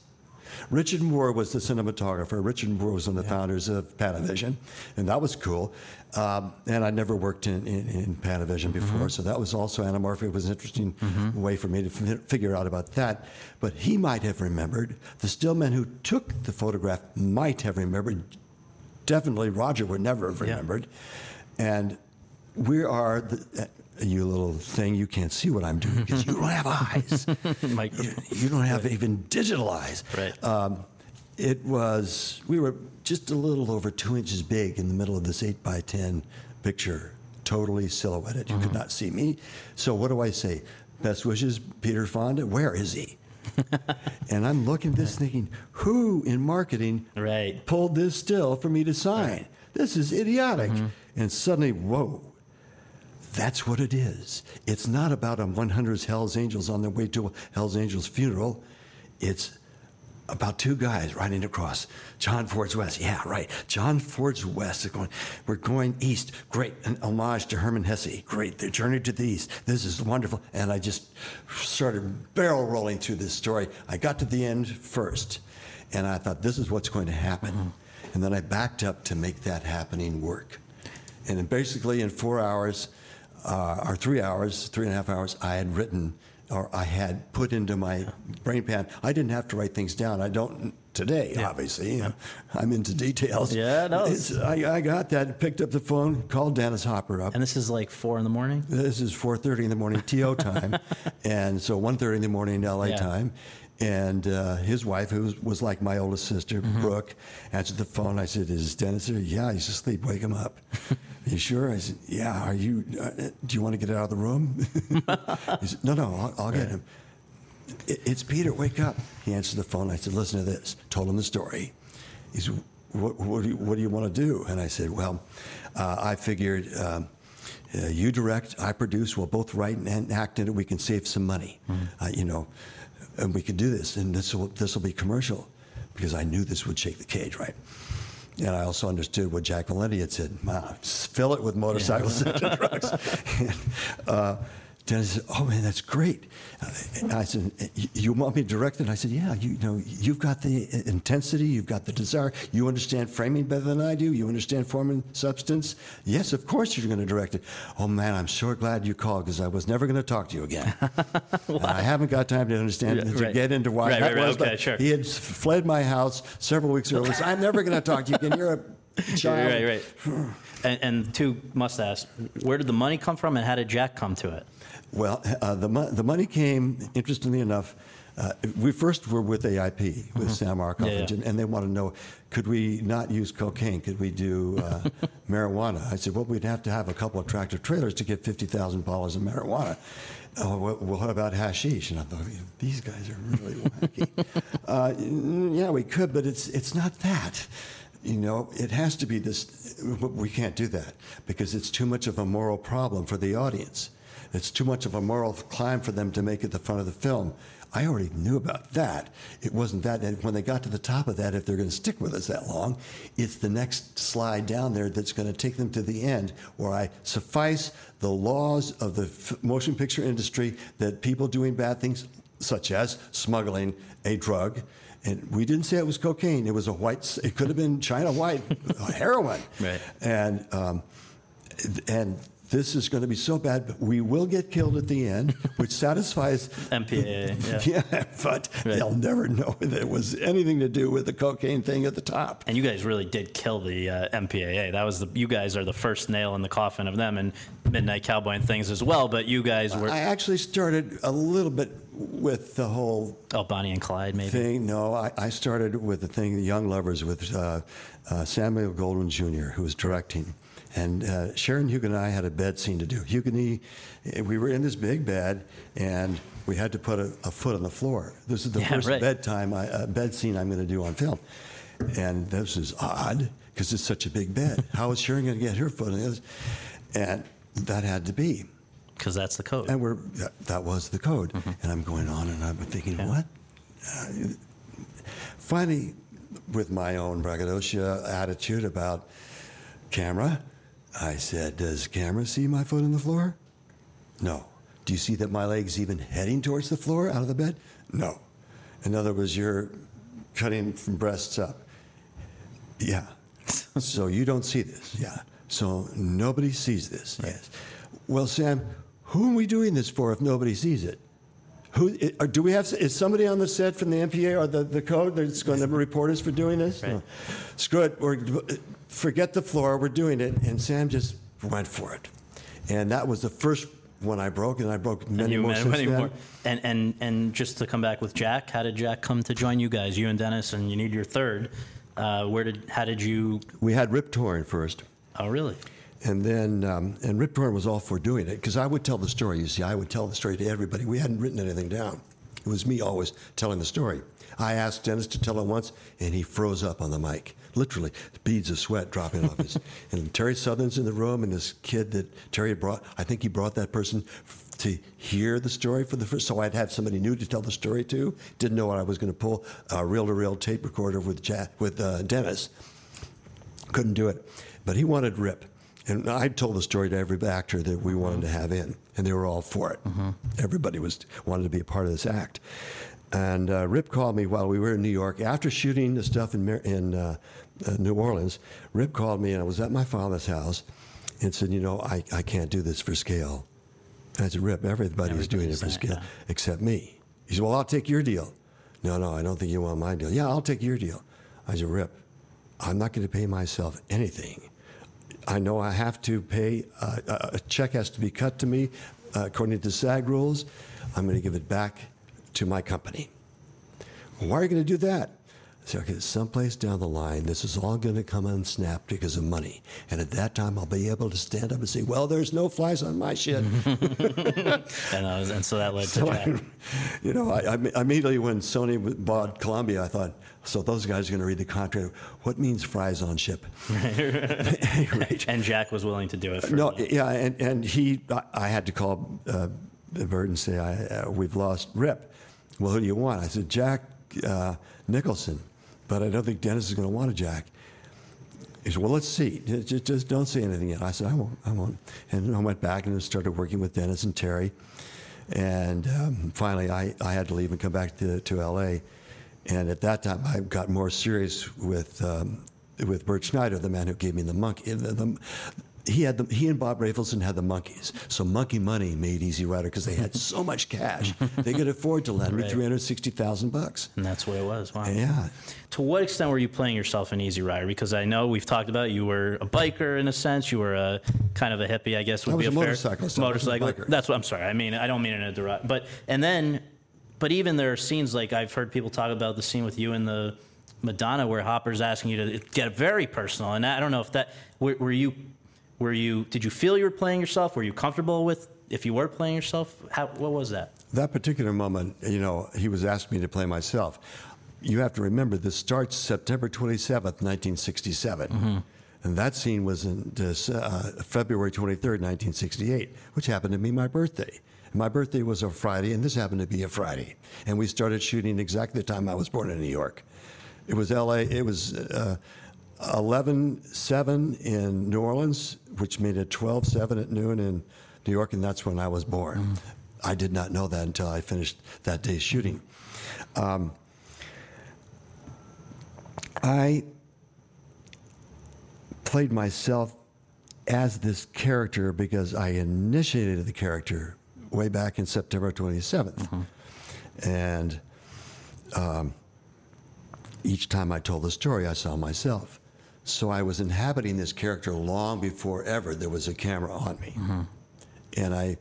Richard Moore was the cinematographer. Richard Moore was one of the founders of Panavision, and that was cool. Um, and I'd never worked in, in, in Panavision mm-hmm. before, so that was also anamorphic. It was an interesting way for me to fi- figure out about that. But he might have remembered. The stillman who took the photograph might have remembered. Definitely, Roger would never have remembered. And we are the, you little thing, you can't see what I'm doing because you don't have eyes. You, you don't have even digital eyes. Right. Um, it was, we were just a little over two inches big in the middle of this 8 by 10 picture, totally silhouetted. You could not see me. So what do I say? Best wishes, Peter Fonda. Where is he? and I'm looking at this thinking, who in marketing Right. pulled this still for me to sign? This is idiotic. And suddenly, whoa, that's what it is. It's not about a 100's Hell's Angels on their way to Hell's Angels funeral. It's about two guys riding across John Ford's West. Yeah, right. John Ford's West. Going, we're going east. Great. An homage to Herman Hesse. Great. The journey to the east. This is wonderful. And I just started barrel rolling through this story. I got to the end first, and I thought, this is what's going to happen. And then I backed up to make that happening work. And basically, in four hours, uh, or three hours, three and a half hours, I had written or I had put into my brain pan. I didn't have to write things down. I don't today, obviously. You know, I'm into details. Yeah, no, I, I got that, picked up the phone, called Dennis Hopper up. And this is like four in the morning? This is 4:30 in the morning TO time, and so 1:30 in the morning LA Yeah. time. And uh, his wife, who was, was like my oldest sister, Mm-hmm. Brooke, answered the phone. I said, "Is Dennis here?" Yeah, he's asleep. Wake him up. you sure? I said, "Yeah." Are you? Uh, do you want to get out of the room? he said, "No, no, I'll, I'll get him." "It- It's Peter. Wake up. He answered the phone. I said, "Listen to this." Told him the story. He said, "What, what, do, you, what do you want to do?" And I said, "Well, uh, I figured." Um, uh, you direct, I produce. We'll both write and act in it. We can save some money, uh, you know, and we could do this. And this will this will be commercial, because I knew this would shake the cage, right? And I also understood what Jack Valenti had said. "Ma, just fill it with motorcycles and trucks. And, uh, Dennis said, "Oh man, that's great." And I said, "You- "You want me to direct it?" I said, "Yeah. You, know, you've got the intensity, you've got the desire. You understand framing better than I do. You understand form and substance. Yes, of course you're going to direct it." Oh man, I'm so glad you called because I was never going to talk to you again. I haven't got time to understand Yeah, to right. get into why Right, that right, right. was. Okay, sure. He had fled my house several weeks earlier. So I'm never going to talk to you again. You're a child. Right, right. and, and two must ask, where did the money come from and how did Jack come to it? Well, uh, the, mo- the money came, interestingly enough, uh, we first were with AIP, with Sam Arkoff, Mm-hmm. Yeah, and, yeah. Jim, and they want to know, could we not use cocaine? Could we do uh, marijuana? I said, well, we'd have to have a couple of tractor trailers to get $50,000 of marijuana. Oh, well, what about hashish? And I thought, these guys are really wacky. uh, yeah, we could, but it's, it's not that. You know, it has to be this. We can't do that because it's too much of a moral problem for the audience. It's too much of a moral climb for them to make it the front of the film. I already knew about that. It wasn't that. And when they got to the top of that, if they're going to stick with us that long, it's the next slide down there that's going to take them to the end, where I suffice the laws of the f- motion picture industry that people doing bad things, such as smuggling a drug, and we didn't say it was cocaine. It was a white. It could have been China white heroin. Right. And um, and this is going to be so bad, but we will get killed at the end, which satisfies MPAA, yeah. yeah, but Right. they'll never know that it was anything to do with the cocaine thing at the top. And you guys really did kill the uh, MPAA. That was the you guys are the first nail in the coffin of them and Midnight Cowboy and things as well. But you guys were I actually started a little bit with the whole oh Bonnie and Clyde maybe. thing. No, I, I started with the thing, Young Lovers, with uh, uh, Samuel Goldwyn Jr., who was directing. And uh, Sharon Hugueny and I had a bed scene to do. Hugan, he, we were in this big bed, and we had to put a, a foot on the floor. This is the Yeah, first right. bedtime, I, uh, bed scene I'm going to do on film. And this is odd because it's such a big bed. How is Sharon going to get her foot on this? And that had to be. Because that's the code. And we're that, that was the code. And I'm going on and I'm thinking, Yeah. what? Uh, finally, with my own braggadocio attitude about camera, I said, "Does camera see my foot on the floor?" No. Do you see that my leg's even heading towards the floor out of the bed? No. In other words, you're cutting from breasts up. Yeah. so you don't see this. Yeah. So nobody sees this. Yes. Well, Sam, who are we doing this for if nobody sees it? Who or uh, do we have? Is somebody on the set from the MPA or the, the code that's going to report us for doing this? Right. No. Screw it. We're, uh, forget the floor. We're doing it. And Sam just went for it. And that was the first one I broke, and I broke many more since many then. more. And, and, and just to come back with Jack, how did Jack come to join you guys? You and Dennis, and you need your third. Uh, where did, how did you, We had Rip Torn first. oh, really? And then, um, and Rip Torn was all for doing it because I would tell the story. You see, I would tell the story to everybody. We hadn't written anything down. It was me always telling the story. I asked Dennis to tell it once, and he froze up on the mic, literally, beads of sweat dropping off his. And Terry Southern's in the room, and this kid that Terry had brought, I think he brought that person f- to hear the story for the first. So I'd have somebody new to tell the story to. Didn't know what I was going to pull a reel-to-reel tape recorder with Jack, with uh, Dennis couldn't do it. But he wanted Rip. And I told the story to every actor that we wanted to have in, and they were all for it. Everybody was wanted to be a part of this act. And uh, Rip called me while we were in New York after shooting the stuff in, in uh, uh, New Orleans. Rip called me, and I was at my father's house, and said, "You know, I, I can't do this for scale." And I said, "Rip, everybody's doing it for that, scale yeah. except me." He said, "Well, I'll take your deal." No, no, I don't think you want my deal. Yeah, I'll take your deal. I said, "Rip, I'm not going to pay myself anything. I know I have to pay, uh, a a check has to be cut to me uh, according to SAG rules. I'm going to give it back to my company. Why are you going to do that? Said, okay, someplace down the line, this is all going to come unsnapped because of money. And at that time, I'll be able to stand up and say, well, there's no flies on my shit. And, uh, and so that led to So Jack. I, you know, I, I immediately when Sony bought Columbia, I thought, so those guys are going to read the contract. What means fries on ship? Rate. And Jack was willing to do it for No, yeah, and, and he, I, I had to call uh, Bert and say, I, uh, we've lost Rip. Well, who do you want? I said, Jack uh, Nicholson. But I don't think Dennis is going to want a Jack. He said, well, let's see. Just, just don't say anything yet. I said, I won't, I won't. And I went back and started working with Dennis and Terry. And um, finally, I, I had to leave and come back to, to L.A. And at that time, I got more serious with um, with Bert Schneider, the man who gave me the monkey. The, the, he had the, he and Bob Rafelson had the Monkees. So Monkey Money made Easy Rider because they had so much cash they could afford to lend me three hundred sixty thousand bucks. And that's what it was. Wow. Yeah. To what extent were you playing yourself in Easy Rider? Because I know we've talked about you were a biker in a sense. You were a kind of a hippie, I guess would I was be a, a fair motorcyclist. I wasn't a motorcycle. That's what I'm sorry. I mean, I don't mean it in a derog. But and then, but even there are scenes like I've heard people talk about the scene with you and the Madonna where Hopper's asking you to get very personal. And I don't know if that were, were you were you did you feel you were playing yourself? Were you comfortable with if you were playing yourself? How what was that? That particular moment, you know, he was asking me to play myself. You have to remember this starts September 27th, 1967. And that scene was in this, uh, February 23rd, 1968, which happened to be my birthday. My birthday was a Friday, and this happened to be a Friday. And we started shooting exactly the time I was born in New York. It was LA, it was uh, 11 7 in New Orleans, which made it 12 7 at noon in New York, and that's when I was born. I did not know that until I finished that day's shooting. Um, I played myself as this character because I initiated the character way back in September 27th. And um, each time I told the story, I saw myself. So I was inhabiting this character long before ever there was a camera on me. And I,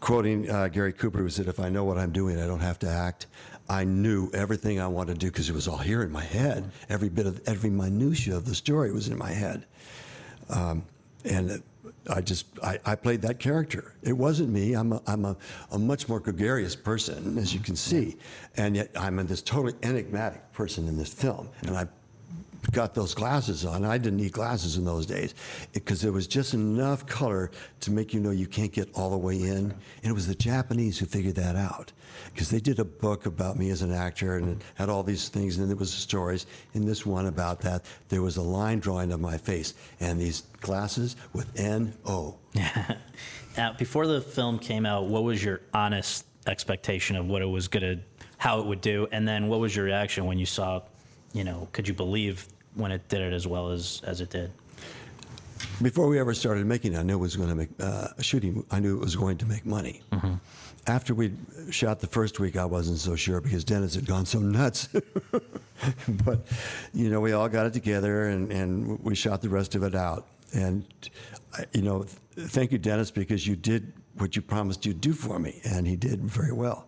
quoting uh, Gary Cooper, who said, If I know what I'm doing, I don't have to act. I knew everything I wanted to do because it was all here in my head. Every bit of, every minutia of the story was in my head. Um, and I just, I, I played that character. It wasn't me. I'm a, I'm a, a much more gregarious person, as you can see. And yet I'm a, this totally enigmatic person in this film. And I got those glasses on. I didn't need glasses in those days because there was just enough color to make you know you can't get all the way in. And it was the Japanese who figured that out because they did a book about me as an actor and it had all these things. And there was stories. In this one about that, there was a line drawing of my face and these glasses with N O. Now, before the film came out, what was your honest expectation of what it was gonna, how it would do, and then what was your reaction when you saw, you know, could you believe when it did it as well as as it did? Before we ever started making it, I knew it was going to make uh, shooting. I knew it was going to make money. After we shot the first week, I wasn't so sure because Dennis had gone so nuts. but you know, we all got it together and, and we shot the rest of it out. And, you know, thank you, Dennis, because you did what you promised you'd do for me, and he did very well.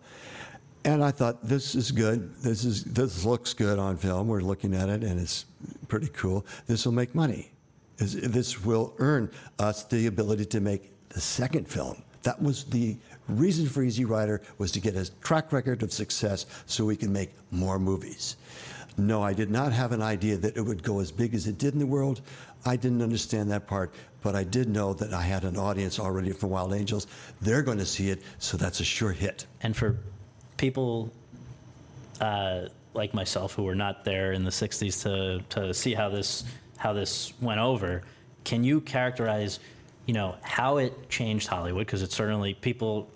And I thought this is good. This is this looks good on film. We're looking at it, and it's pretty cool. This will make money. This, will earn us the ability to make the second film. That was the reason for Easy Rider was to get a track record of success, so we can make more movies. No, I did not have an idea that it would go as big as it did in the world. I didn't understand that part, but I did know that I had an audience already for Wild Angels. They're going to see it, so that's a sure hit. And for people uh, like myself who were not there in the '60s to to see how this how this went over, can you characterize, you know, how it changed Hollywood? Because it certainly people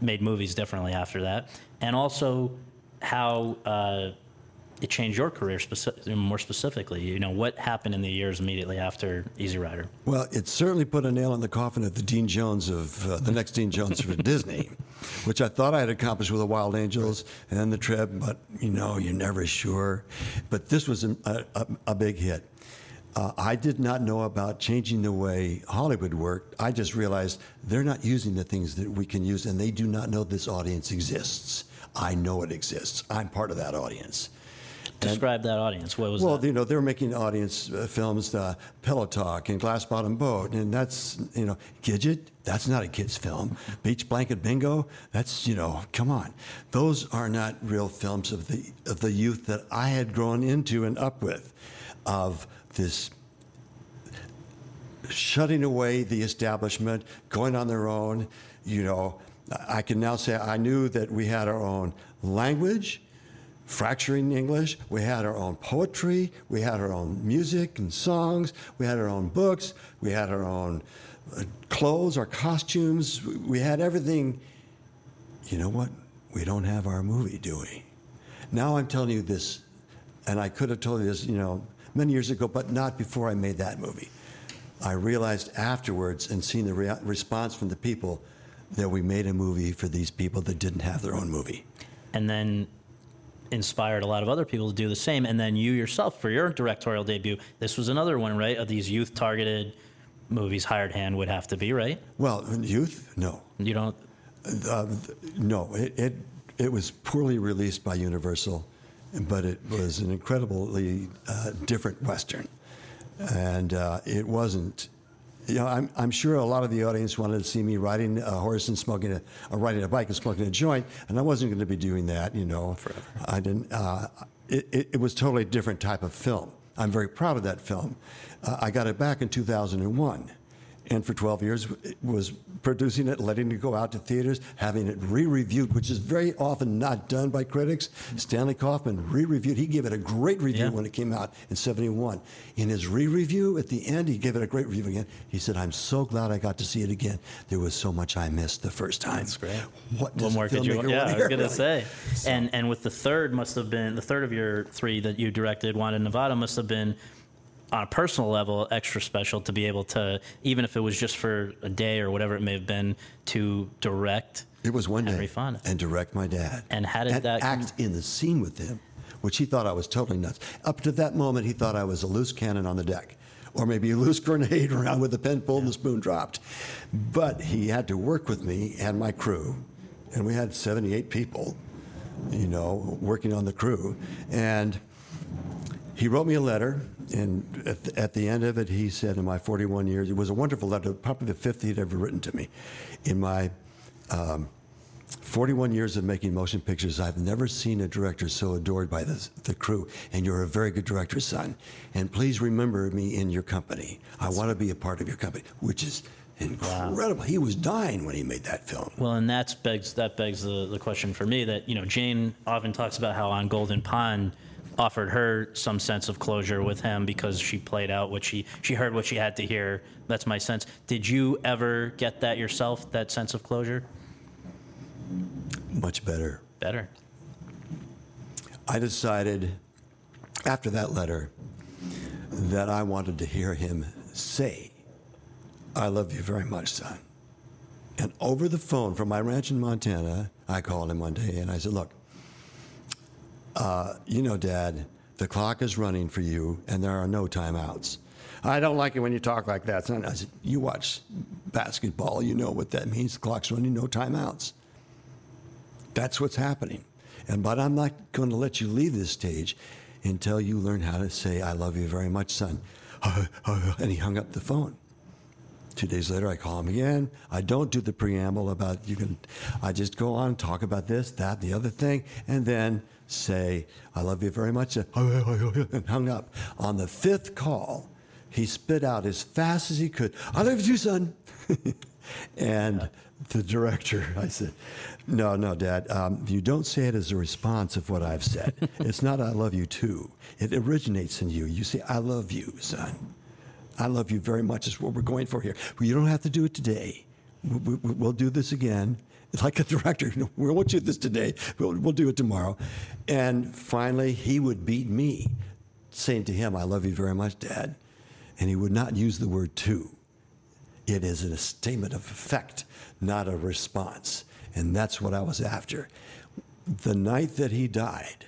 made movies differently after that, and also how uh, it changed your career speci- more specifically. You know, what happened in the years immediately after Easy Rider? Well, it certainly put a nail in the coffin of the Dean Jones of uh, the next Dean Jones for Disney, which I thought I had accomplished with the Wild Angels and then the Trip, but you know, you're never sure. But this was a, a, a big hit. Uh, I did not know about changing the way Hollywood worked. I just realized they're not using the things that we can use, and they do not know this audience exists. I know it exists. I'm part of that audience. Describe that audience. What was that? Well, that? you know, they're making audience uh, films, uh, Pillow Talk and Glass Bottom Boat, and that's, you know, Gidget, that's not a kid's film. Beach Blanket Bingo, that's, you know, come on. Those are not real films of the, of the youth that I had grown into and up with, of this shutting away the establishment, going on their own. You know, I can now say I knew that we had our own language, fracturing English. We had our own poetry. We had our own music and songs. We had our own books. We had our own uh, clothes, our costumes. We had everything. You know what? We don't have our movie, do we? Now I'm telling you this, and I could have told you this, you know, many years ago, but not before I made that movie. I realized afterwards and seeing the rea- response from the people that we made a movie for these people that didn't have their own movie. and then inspired a lot of other people to do the same. And then you yourself, for your directorial debut, this was another one, right? Of these youth targeted movies, Hired Hand would have to be, right? Well, youth, no. You don't. Uh, no, it, it, it was poorly released by Universal, but it was an incredibly uh, different Western. And uh, it wasn't, you know, I'm, I'm sure a lot of the audience wanted to see me riding a horse and smoking a, or riding a bike and smoking a joint, and I wasn't going to be doing that, you know. Forever. I didn't, uh, it, it, it was totally different type of film. I'm very proud of that film. Uh, I got it back in 2001 and for 12 years was producing it, letting it go out to theaters, having it re-reviewed, which is very often not done by critics. Stanley Kauffmann re-reviewed. He gave it a great review Yeah. when it came out in 71. In his re-review at the end, he gave it a great review again. He said, I'm so glad I got to see it again. There was so much I missed the first time. That's great. What more could you? Yeah, want I was gonna really? say. And and with the third must have been the third of your three that you directed, Wanda Nevada must have been on a personal level extra special to be able to even if it was just for a day or whatever it may have been to direct. It was one Henry day. Fonda. And direct my dad. And how did and that- act in the scene with him, which he thought I was totally nuts. Up to that moment, he thought I was a loose cannon on the deck, or maybe a loose grenade around with the pen pulled and the spoon dropped. But he had to work with me and my crew, and we had 78 people, you know, working on the crew. And he wrote me a letter, and at the, at the end of it, he said, In my 41 years, it was a wonderful letter, probably the fifth he'd ever written to me. In my um, 41 years of making motion pictures, I've never seen a director so adored by the, the crew, and you're a very good director, son. And please remember me in your company. I want to be a part of your company, which is incredible. He was dying when he made that film. Well, and that begs that begs the, the question for me that you know Jane often talks about how on Golden Pond offered her some sense of closure with him because she played out what she she heard what she had to hear. That's my sense. Did you ever get that yourself? That sense of closure? Much better. Better. I decided after that letter that I wanted to hear him say, I love you very much, son. And over the phone from my ranch in Montana, I called him one day and I said, Look, uh, you know, Dad, the clock is running for you and there are no timeouts. I don't like it when you talk like that, son. I said, You watch basketball, you know what that means. The clock's running, no timeouts. That's what's happening. And but I'm not going to let you leave this stage until you learn how to say, I love you very much, son. And he hung up the phone. Two days later, I call him again. I don't do the preamble about you can. I just go on and talk about this, that, the other thing, and then say, I love you very much, and hung up. On the fifth call, he spit out as fast as he could, I love you, son. and the director, I said, No, no, Dad, um, you don't say it as a response of what I've said. it's not I love you too. It originates in you. You say, I love you, son. I love you very much. Is what we're going for here. Well, you don't have to do it today. We, we, we'll do this again. Like a director. We won't do this today. We'll, we'll do it tomorrow. And finally, he would beat me, saying to him, I love you very much, Dad. And he would not use the word to. It is a statement of effect, not a response. And that's what I was after. The night that he died,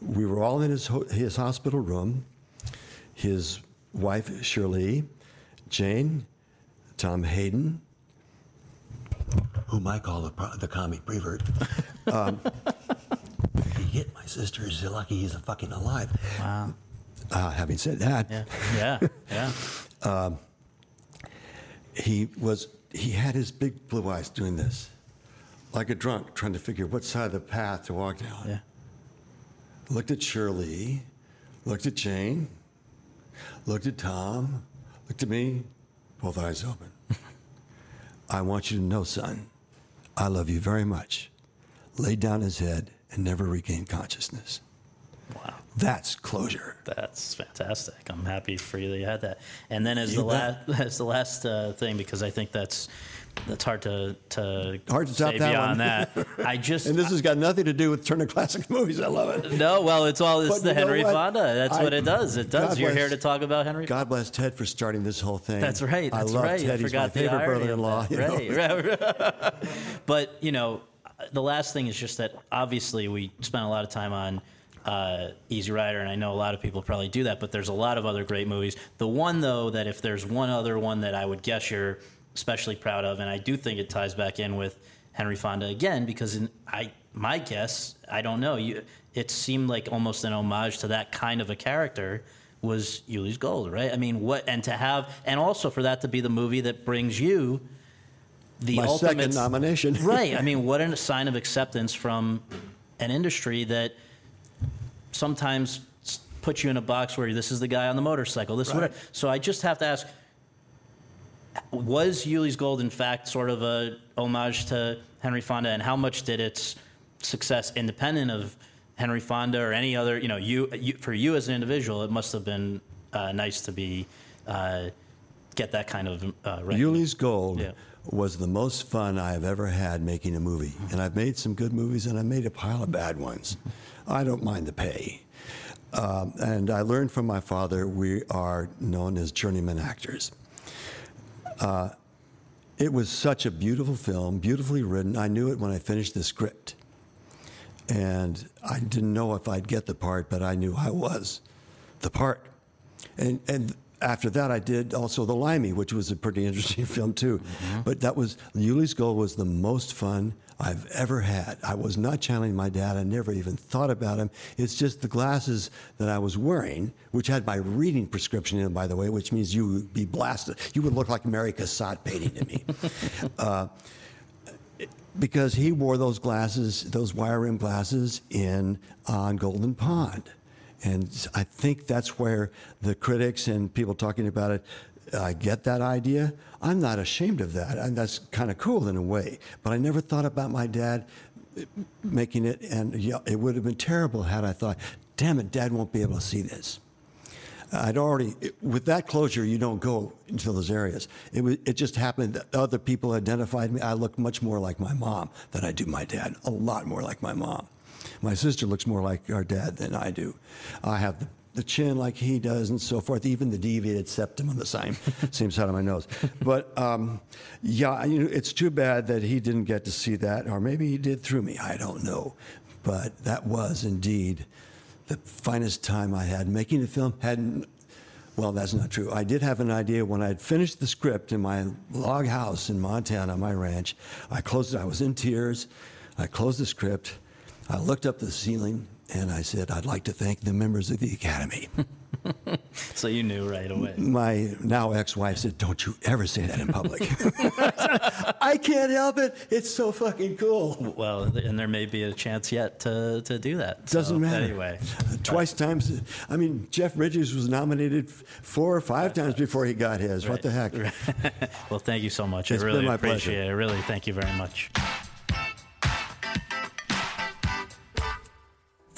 we were all in his, his hospital room. His wife, Shirley, Jane, Tom Hayden, whom I call the, the comic prevert. Um, he hit my sister. He's lucky he's fucking alive. Wow. Uh, having said that, Yeah. Yeah. Yeah. he was he had his big blue eyes doing this, like a drunk, trying to figure what side of the path to walk down. Yeah. Looked at Shirley, looked at Jane, looked at Tom, looked at me, both eyes open. I want you to know, son, I love you very much. Laid down his head and never regained consciousness. Wow. That's closure. That's fantastic. I'm happy for you that you had that. And then as the last as the last uh, thing, because I think that's that's hard to to Hard to top say that beyond one. that. I just And this has got nothing to do with Turner Classic Movies. I love it. no. Well, it's all it's But the Henry? Fonda. That's I- what it does. It does. God You're here to talk about Henry. God bless Ted for starting this whole thing. That's right. That's I love right. Ted. I He's forgot my the favorite brother-in-law. you know? Right, right. but you know, the last thing is just that obviously we spent a lot of time on uh, Easy Rider, and I know a lot of people probably do that. But there's a lot of other great movies. The one though that if there's one other one that I would guess you're especially proud of, and I do think it ties back in with Henry Fonda again because in, I my guess I don't know you. It seemed like almost an homage to that kind of a character was Ulee's Gold, right? I mean, what and to have and also for that to be the movie that brings you the My ultimate second nomination. right? I mean, what a sign of acceptance from an industry that sometimes puts you in a box where this is the guy on the motorcycle. This is Right. what. So I just have to ask: Was Ulee's Gold in fact sort of a homage to Henry Fonda, and how much did its success, independent of Henry Fonda or any other, you know, you, you for you as an individual, it must have been uh, nice to be uh, get that kind of uh. Ulee's Gold Yeah. was the most fun I have ever had making a movie. And I've made some good movies and I made a pile of bad ones. I don't mind the pay. Um, and I learned from my father we are known as journeyman actors. Uh, it was such a beautiful film, beautifully written. I knew it when I finished the script. And I didn't know if I'd get the part, but I knew I was the part. And, and after that, I did also The Limey, which was a pretty interesting film, too. But that was, Ulee's Gold was the most fun I've ever had. I was not channeling my dad. I never even thought about him. It's just the glasses that I was wearing, which had my reading prescription in by the way, which means you would be blasted. You would look like Mary Cassatt painting to me. uh, because he wore those glasses, those wire rim glasses, in on Golden Pond, and I think that's where the critics and people talking about it I get that idea. I'm not ashamed of that, and that's kind of cool in a way. But I never thought about my dad making it, and it would have been terrible had I thought, "Damn it, Dad won't be able to see this." I'd already, with that closure, you don't go into those areas. It, was, it just happened that other people identified me. I look much more like my mom than I do my dad, a lot more like my mom. My sister looks more like our dad than I do. I have the, the chin like he does and so forth, even the deviated septum on the same, same side of my nose. But um, yeah, you know, it's too bad that he didn't get to see that, or maybe he did through me. I don't know. But that was indeed the finest time I had making the film. Had Well, that's not true. I did have an idea when I'd finished the script in my log house in Montana, on my ranch. I closed it. I was in tears. I closed the script. I looked up the ceiling and I said, I'd like to thank the members of the Academy. So you knew right away. My now ex wife said, Don't you ever say that in public. I can't help it. It's so fucking cool. Well, and there may be a chance yet to, to do that. Doesn't So, matter. Anyway, Twice times. I mean, Jeff Bridges was nominated four or five times before he got his. What the heck? well, thank you so much. It's I been really my appreciate pleasure. it. Really, thank you very much.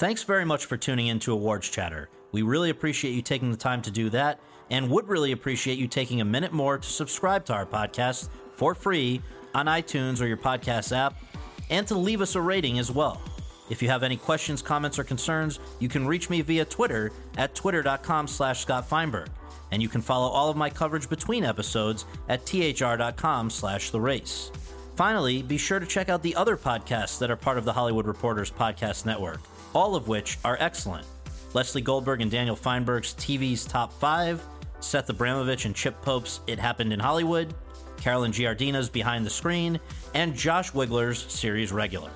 Thanks very much for tuning in to Awards Chatter. We really appreciate you taking the time to do that and would really appreciate you taking a minute more to subscribe to our podcast for free on iTunes or your podcast app and to leave us a rating as well. If you have any questions, comments, or concerns, you can reach me via Twitter at twitter.com slash Scott Feinberg. And you can follow all of my coverage between episodes at thr.com slash the race. Finally, be sure to check out the other podcasts that are part of the Hollywood Reporters Podcast Network, all of which are excellent. Lesley Goldberg and Daniel Fienberg's TV's Top 5, Seth Abramovitch and Chip Pope's It Happened in Hollywood, Carolyn Giardina's Behind the Screen, and Josh Wigler's Series Regular.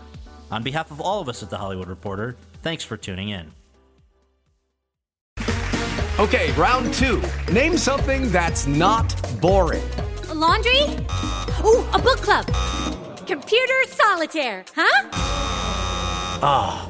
On behalf of all of us at The Hollywood Reporter, thanks for tuning in. Okay, round two. Name something that's not boring. A laundry? Ooh, a book club. Computer solitaire, huh? Ah,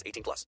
18 plus.